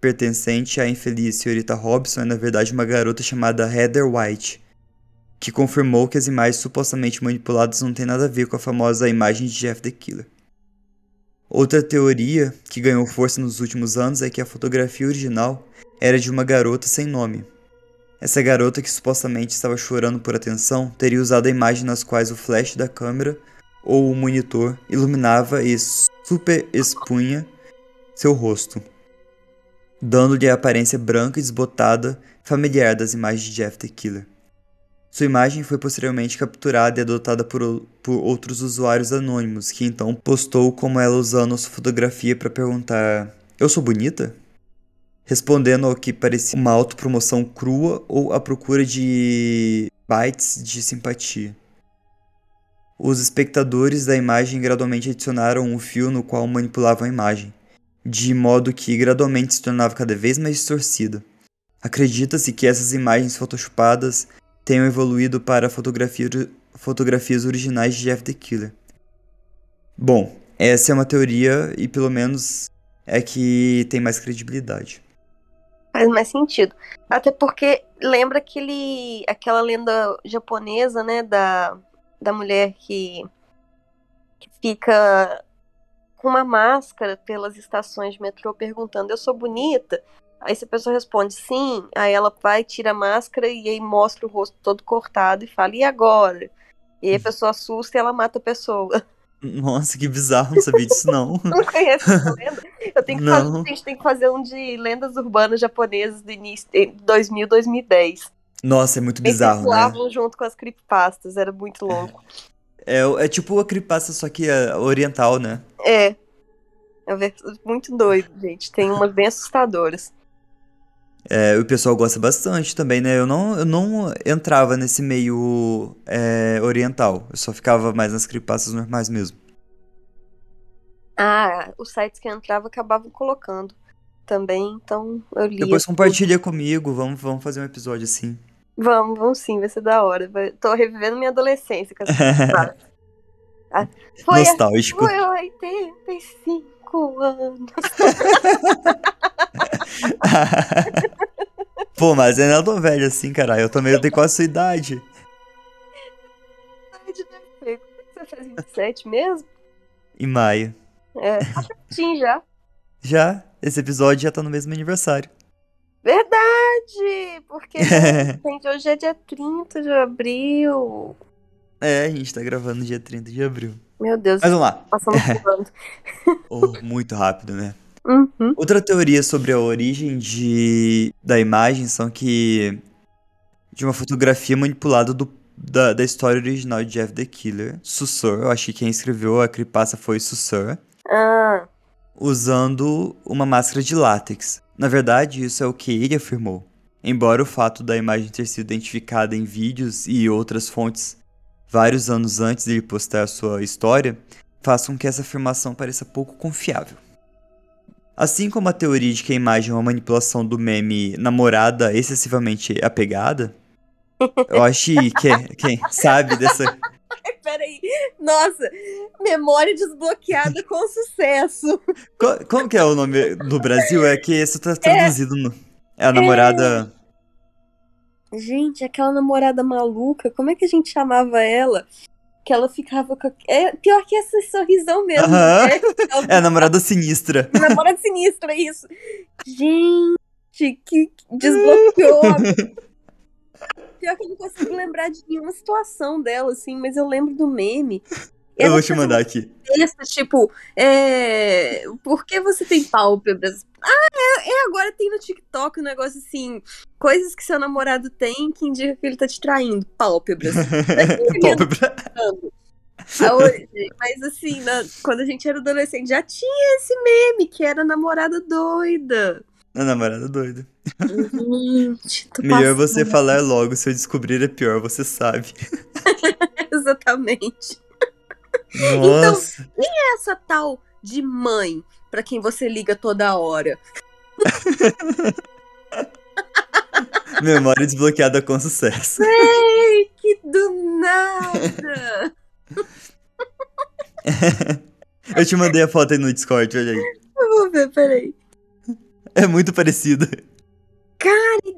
pertencente à infeliz senhorita Robinson é na verdade uma garota chamada Heather White, que confirmou que as imagens supostamente manipuladas não têm nada a ver com a famosa imagem de Jeff the Killer. Outra teoria que ganhou força nos últimos anos é que a fotografia original era de uma garota sem nome. Essa garota, que supostamente estava chorando por atenção, teria usado a imagem nas quais o flash da câmera ou o monitor iluminava e superexpunha seu rosto, dando-lhe a aparência branca e desbotada familiar das imagens de Jeff the Killer. Sua imagem foi posteriormente capturada e adotada por, por outros usuários anônimos, que então postou como ela usando sua fotografia para perguntar: Eu sou bonita? Respondendo ao que parecia uma autopromoção crua ou a procura de bytes de simpatia. Os espectadores da imagem gradualmente adicionaram um fio no qual manipulavam a imagem, de modo que gradualmente se tornava cada vez mais distorcida. Acredita-se que essas imagens photoshopadas tenham evoluído para fotografia- fotografias originais de Jeff the Killer. Bom, essa é uma teoria e pelo menos é que tem mais credibilidade. Faz mais sentido. Até porque lembra aquele, aquela lenda japonesa, né? Da, da mulher que, que fica com uma máscara pelas estações de metrô perguntando: Eu sou bonita? Aí se a pessoa responde sim, aí ela vai, tira a máscara e aí mostra o rosto todo cortado e fala: E agora? E aí a pessoa assusta e ela mata a pessoa. *laughs* Nossa, que bizarro, não sabia disso não. *laughs* Não conhece essa lenda? Eu tenho que Não. fazer, a gente tem que fazer um de lendas urbanas japonesas do início de 2000, 2010. Nossa, é muito Eles bizarro, né? junto com as creepypastas, era muito louco. É, é tipo a creepypasta, só que é oriental, né? É. É muito doido, gente. Tem umas bem assustadoras. É, o pessoal gosta bastante também, né? Eu não, eu não entrava nesse meio é, oriental. Eu só ficava mais nas creepypastas normais mesmo. Ah, os sites que eu entrava acabavam colocando também, então eu lia. Depois tudo. compartilha comigo, vamos, vamos fazer um episódio assim. Vamos, vamos sim, vai ser da hora. Vai- Tô revivendo minha adolescência com essa creepypasta. *laughs* Foi, Nostálgico. foi 85 anos. *laughs* *laughs* Pô, mas eu não tô velho assim, caralho. Eu também eu tenho quase a sua idade. Você fez 27 mesmo? Em maio. É, tá pertinho já. Já, esse episódio já tá no mesmo aniversário. Verdade! Porque *laughs* gente, hoje é dia 30 de abril. É, a gente tá gravando dia 30 de abril. Meu Deus, Mas vamos lá. passamos *laughs* voando. Oh, muito rápido, né? Uhum. Outra teoria sobre a origem de, da imagem são que de uma fotografia manipulada do, da, da história original de Jeff the Killer, Sussur, eu acho que quem escreveu a creepypasta foi Sussur, Ah, usando uma máscara de látex. Na verdade, isso é o que ele afirmou. Embora o fato da imagem ter sido identificada em vídeos e outras fontes vários anos antes de ele postar a sua história, façam que essa afirmação pareça pouco confiável. Assim como a teoria de que a imagem é uma manipulação do meme namorada excessivamente apegada, eu acho que quem sabe dessa. *laughs* peraí. Nossa, memória desbloqueada com sucesso. Co- Como que é o nome do Brasil? É que isso tá traduzido no. É a namorada. Gente, aquela namorada maluca, como é que a gente chamava ela? Que ela ficava com. É, pior que esse sorrisão mesmo. Aham. né? Ela *laughs* É a namorada sinistra. *laughs* Namorada sinistra, isso. Gente, que desbloqueou. *laughs* Pior que eu não consigo lembrar de nenhuma situação dela, assim, mas eu lembro do meme. Eu Ela vou te mandar aqui. texto, tipo, é... por que você tem pálpebras? Ah, é, é, agora tem no TikTok um negócio assim, coisas que seu namorado tem que indica que ele tá te traindo. Pálpebras. *laughs* Pálpebra. Ah, hoje, Mas assim, na- quando a gente era adolescente, já tinha esse meme, que era namorada doida. A namorada doida. Gente, tô Melhor passando. você falar logo, se eu descobrir é pior, você sabe. *laughs* Exatamente. Nossa. Essa tal de mãe, pra quem você liga toda hora. *laughs* Memória desbloqueada com sucesso. Ei, que do nada! *laughs* Eu te mandei a foto aí no Discord, olha aí. Eu vou ver, peraí. É muito parecida.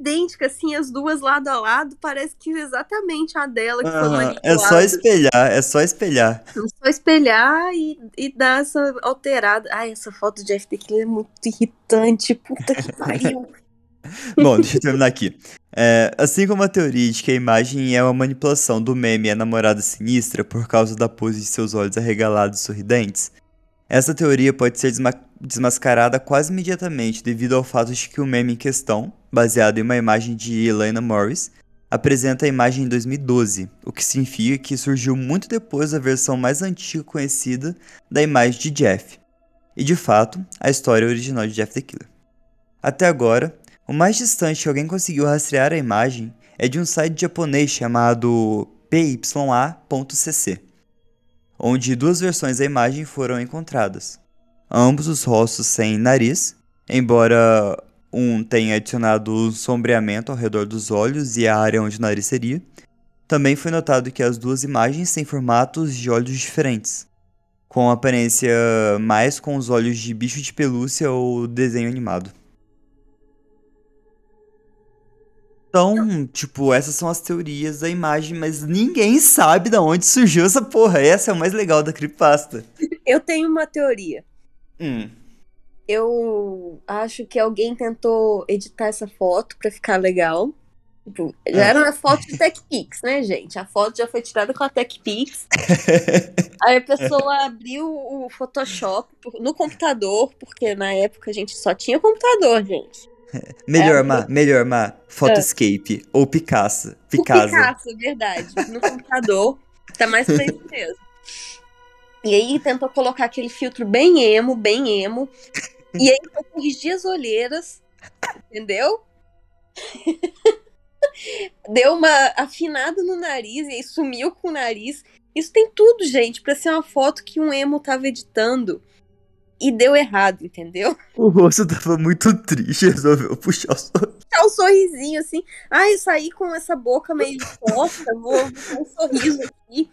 Idêntica, assim, as duas lado a lado, parece que exatamente a dela que foi Aham, manipulada. É só espelhar, é só espelhar. É só espelhar e, e dar essa alterada. Ai, essa foto de FT é muito irritante. Puta que pariu. *laughs* *laughs* Bom, deixa eu terminar aqui. É, assim como a teoria de que a imagem é uma manipulação do meme A Namorada Sinistra por causa da pose de seus olhos arregalados e sorridentes, essa teoria pode ser desma- desmascarada quase imediatamente devido ao fato de que o meme em questão, baseado em uma imagem de Elena Morris, apresenta a imagem em 2012, o que significa que surgiu muito depois da versão mais antiga conhecida da imagem de Jeff. E de fato, a história original de Jeff the Killer. Até agora, o mais distante que alguém conseguiu rastrear a imagem é de um site japonês chamado pya.cc, onde duas versões da imagem foram encontradas. Ambos os rostos sem nariz, embora um tenha adicionado um sombreamento ao redor dos olhos e a área onde o nariz seria. Também foi notado que as duas imagens têm formatos de olhos diferentes, com aparência mais com os olhos de bicho de pelúcia ou desenho animado. Então, tipo, essas são as teorias da imagem, mas ninguém sabe de onde surgiu essa porra. Essa é o mais legal da creepypasta. Eu tenho uma teoria. Hum. Eu acho que alguém tentou editar essa foto pra ficar legal. Tipo, já Ah. era uma foto de TechPix, né, gente? A foto já foi tirada com a TechPix. *laughs* Aí a pessoa abriu o Photoshop no computador, porque na época a gente só tinha computador, gente. *laughs* melhor, É. Má, melhor, Má. Photoscape ou Picasso. O Picasso. Picasso, é verdade. No computador. Tá mais pra isso mesmo. *laughs* E aí tentou colocar aquele filtro bem emo, bem emo. E aí pra corrigir as olheiras. Entendeu? *laughs* Deu uma afinada no nariz e aí sumiu com o nariz. Isso tem tudo, gente, pra ser uma foto que um emo tava editando. E deu errado, entendeu? O rosto tava muito triste, resolveu puxar o sorriso. Um sorrisinho assim. Ai, eu saí com essa boca meio torta, vou vou com um sorriso aqui.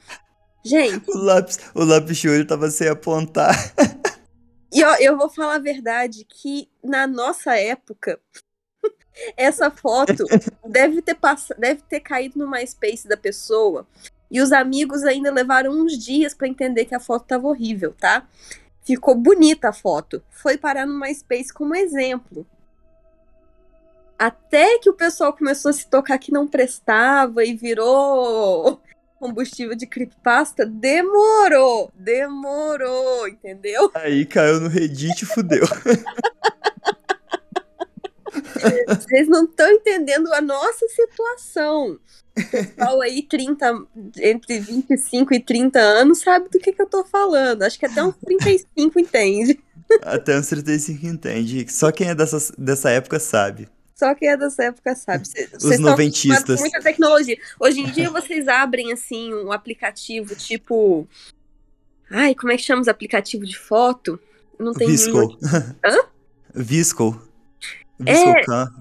Gente, O lápis, o lápis de olho tava sem apontar. *laughs* e ó, eu vou falar a verdade que na nossa época, *laughs* essa foto *laughs* deve ter, pass... deve ter caído no MySpace da pessoa. E os amigos ainda levaram uns dias pra entender que a foto tava horrível, tá? Ficou bonita a foto. Foi parar no MySpace como exemplo. Até que o pessoal começou a se tocar que não prestava e virou combustível de creepypasta, demorou, demorou, entendeu? Aí caiu no Reddit e fudeu. *laughs* Vocês não estão entendendo a nossa situação. O pessoal aí, 30, entre 25 e 30 anos, sabe do que, que eu tô falando. Acho que até uns 35 entende. Até uns 35 entende. Só quem é dessa, dessa época sabe. Só quem é dessa época sabe. Cê- Os noventistas. muita tecnologia. Hoje em dia vocês abrem assim um aplicativo tipo. Ai, como é que chama os aplicativos de foto? Não tem Visco. *laughs* Hã? Visco. É. Viscocam.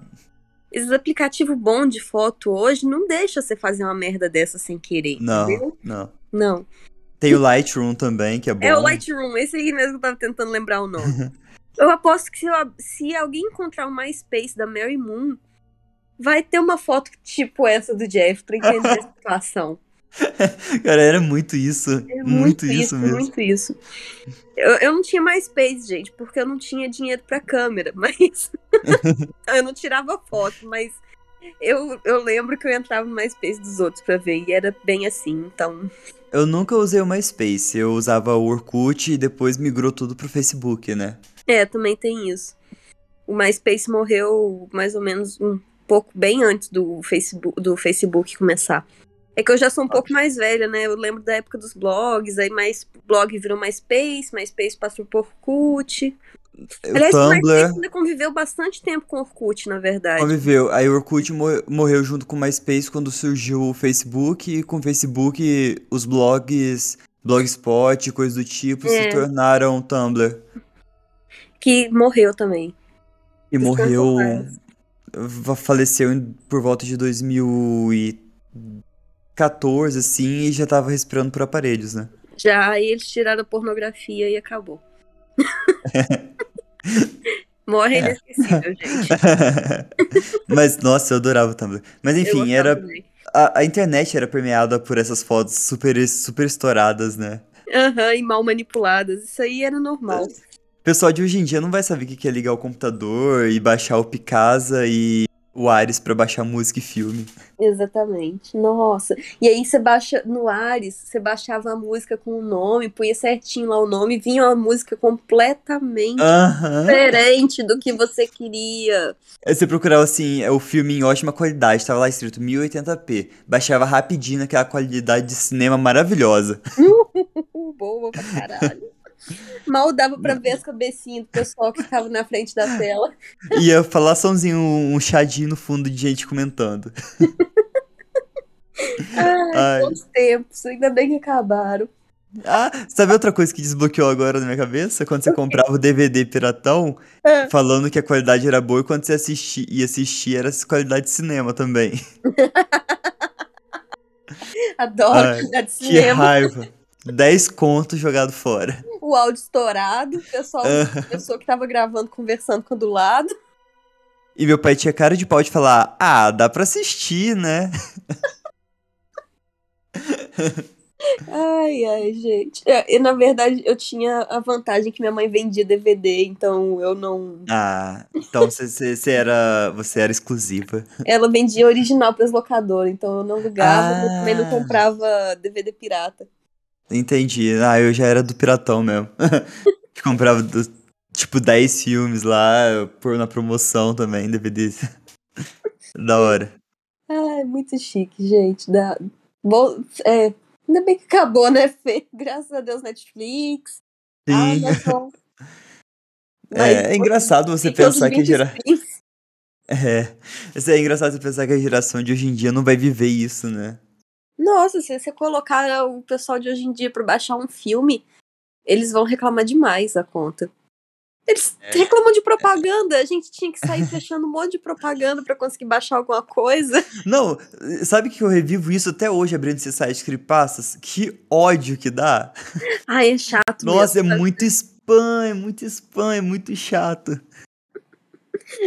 Esses aplicativos bons de foto hoje não deixa você fazer uma merda dessa sem querer. Não, Entendeu? não. Não. Tem o Lightroom também, que é bom. É o Lightroom, esse aí mesmo que eu tava tentando lembrar o nome. *laughs* eu aposto que se, eu- se alguém encontrar o MySpace da Mary Moon, vai ter uma foto tipo essa do Jeff pra entender a situação. Cara, era muito isso. É muito, isso, mesmo. Muito isso. Eu, eu não tinha MySpace, gente, porque eu não tinha dinheiro pra câmera, *laughs* mas. *laughs* eu não tirava foto, mas eu, eu lembro que eu entrava no MySpace dos outros pra ver, e era bem assim, então. Eu nunca usei o MySpace. Eu usava o Orkut e depois migrou tudo pro Facebook, né? É, também tem isso. O MySpace morreu mais ou menos um pouco bem antes do Facebook, do Facebook começar. É que eu já sou um pouco mais velha, né? Eu lembro da época dos blogs, aí mais blog virou MySpace, MySpace passou por Orkut. O Aliás, o MySpace Tumblr ainda conviveu bastante tempo com o Orkut, na verdade. conviveu. Aí o Orkut mo- morreu junto com o MySpace quando surgiu o Facebook. E com o Facebook, os blogs, Blogspot, coisas do tipo, É. se tornaram Tumblr. Que morreu também. E morreu. Faleceu por volta de 2014, assim, e já tava respirando por aparelhos, né? Já aí eles tiraram a pornografia e acabou. *laughs* Morre É. inesquecível, gente. *laughs* Mas, nossa, eu adorava o Tumblr. Mas enfim, era. A, a internet era permeada por essas fotos super, super estouradas, né? Aham, e mal manipuladas. Isso aí era normal. O pessoal de hoje em dia não vai saber o que é ligar o computador e baixar o Picasa e o Ares pra baixar música e filme. Exatamente. Nossa. E aí você baixa no Ares, você baixava a música com o nome, punha certinho lá o nome, vinha uma música completamente Aham. diferente do que você queria. Aí você procurava assim, é o filme em ótima qualidade, tava lá escrito 1080p. Baixava rapidinho naquela qualidade de cinema maravilhosa. *laughs* Boa pra caralho. Mal dava pra ver as cabecinhas do pessoal que ficava na frente da tela. Ia falar somzinho, um chadinho no fundo de gente comentando. Ai, Ai. bons tempos, ainda bem que acabaram. Ah, sabe outra coisa que desbloqueou agora na minha cabeça? Quando você comprava o DVD piratão, É. falando que a qualidade era boa, e quando você assisti, ia assistir era qualidade de cinema também. *laughs* Adoro Ai, jogar de Que cinema. raiva. 10 contos jogado fora. O áudio estourado, o pessoal, Ah. a pessoa que tava gravando, conversando com o do lado. E meu pai tinha cara de pau de falar: Ah, dá pra assistir, né? Ai, ai, gente. É, e, na verdade, eu tinha a vantagem que minha mãe vendia DVD, então eu não. Ah, então você, era, você era exclusiva. Ela vendia original para as locadoras, então eu não alugava, mas também não Ah. comprava DVD pirata. Entendi. Ah, eu já era do piratão mesmo. *laughs* Comprava do- tipo 10 filmes lá, pôr na promoção também, DVD. *laughs* da hora. Ai, muito chique, gente. Da... Bom, é, ainda bem que acabou, né, Fê? Graças a Deus, Netflix. Ah, Sim. Amazon. *laughs* É, é engraçado você pensar que a 20 gera... É. É engraçado você pensar que a geração de hoje em dia não vai viver isso, né? Nossa, se você colocar o pessoal de hoje em dia pra baixar um filme, eles vão reclamar demais a conta. Eles É. reclamam de propaganda. A gente tinha que sair *laughs* fechando um monte de propaganda pra conseguir baixar alguma coisa. Não, sabe que eu revivo isso até hoje abrindo esse site Creepypastas? Que ódio que dá. Ai, é chato Nossa, mesmo. é muito spam, é muito spam, é muito chato.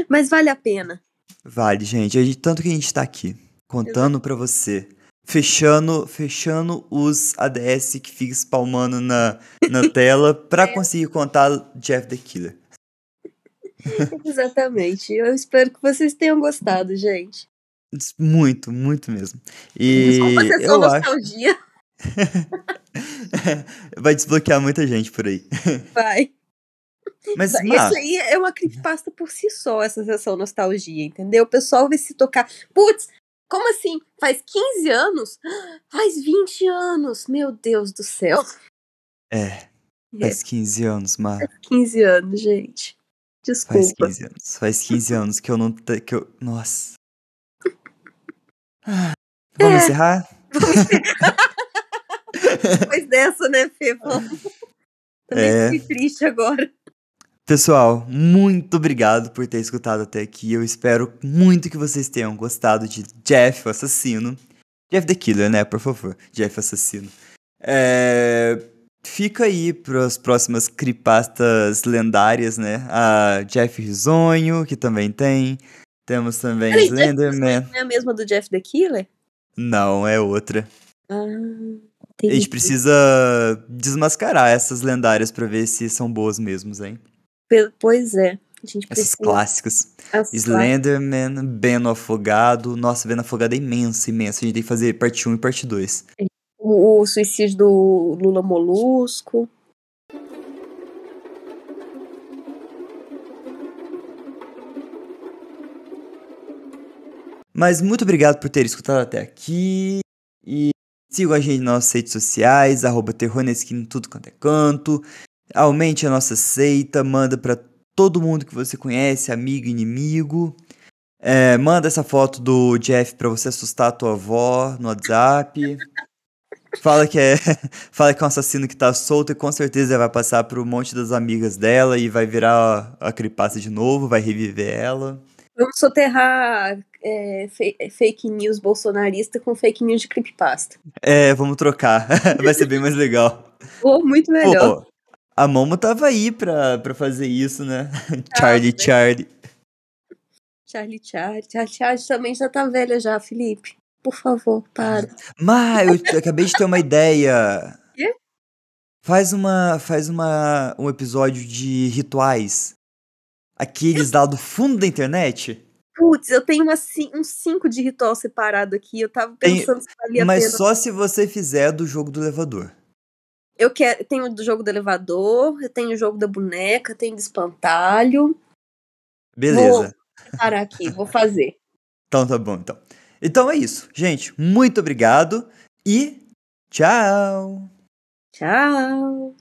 Mas vale a pena. Vale, gente. A gente- Tanto que a gente tá aqui, contando pra você. Fechando, fechando os ADS que fica spalmando na, na *laughs* tela pra conseguir contar Jeff the Killer. *laughs* Exatamente. Eu espero que vocês tenham gostado, gente. Muito, muito mesmo. E Desculpa eu acho nostalgia. *laughs* vai desbloquear muita gente por aí. Vai. Mas, Isso Má, aí é uma creepypasta por si só, essa sessão nostalgia, entendeu? O pessoal vai se tocar. Putz, como assim? Faz 15 anos? Faz 20 anos! Meu Deus do céu. é, É, faz 15 anos, Má. 15 anos, gente. Faz Desculpa. 15 anos. Faz 15 anos que eu não. Que eu, nossa. Ah, *laughs* Vamos É. encerrar? *laughs* Depois dessa, né, Fê? Vamos. Também É. fiquei triste agora. Pessoal, muito obrigado por ter escutado até aqui. Eu espero muito que vocês tenham gostado de Jeff, o assassino. Jeff the Killer, né? Por favor. Jeff assassino. É, Fica aí para as próximas creepypastas lendárias, né? A Jeff Risonho, que também tem. Temos também Peraí, Slenderman. Não é a mesma do Jeff the Killer? Não, é outra. Ah, A gente precisa desmascarar essas lendárias pra ver se são boas mesmo, hein? Pois é. A gente Essas precisa. clássicas. As Slenderman, Ben Afogado. Nossa, Ben Afogado é imenso, imenso. A gente tem que fazer parte 1 e parte 2. O, o suicídio do Lula Molusco. Mas muito obrigado por ter escutado até aqui. E sigam a gente nas nossas redes sociais, arroba Terror tudo quanto é canto. Aumente a nossa seita, manda pra todo mundo que você conhece, amigo, inimigo. É, manda essa foto do Jeff pra você assustar a tua avó no WhatsApp. Fala que é, *laughs* fala que é um assassino que tá solto e com certeza vai passar pro monte das amigas dela e vai virar a, a de novo, vai reviver ela. Vamos soterrar é, fake news bolsonarista com fake news de creepypasta. É, vamos trocar. *laughs* vai ser bem mais legal. Ou muito melhor. Pô, a Momo tava aí pra, pra fazer isso, né? *laughs* Charlie, Charlie. Charlie Charlie. Charlie Charlie também já tá velha já, Felipe. Por favor, para. *laughs* Mas eu acabei de ter uma ideia. Quê? Faz uma, faz uma, um episódio de rituais. Aqueles lá do fundo da internet. Putz, eu tenho cin- uns cinco de ritual separado aqui. Eu tava Tem- pensando se valia Mas só se você fizer do jogo do elevador. Eu quero, tenho do jogo do elevador, eu tenho o jogo da boneca, tenho do espantalho. Beleza. Vou parar aqui, vou fazer. *laughs* Então tá bom, então. Então é isso. Gente, muito obrigado e tchau! Tchau.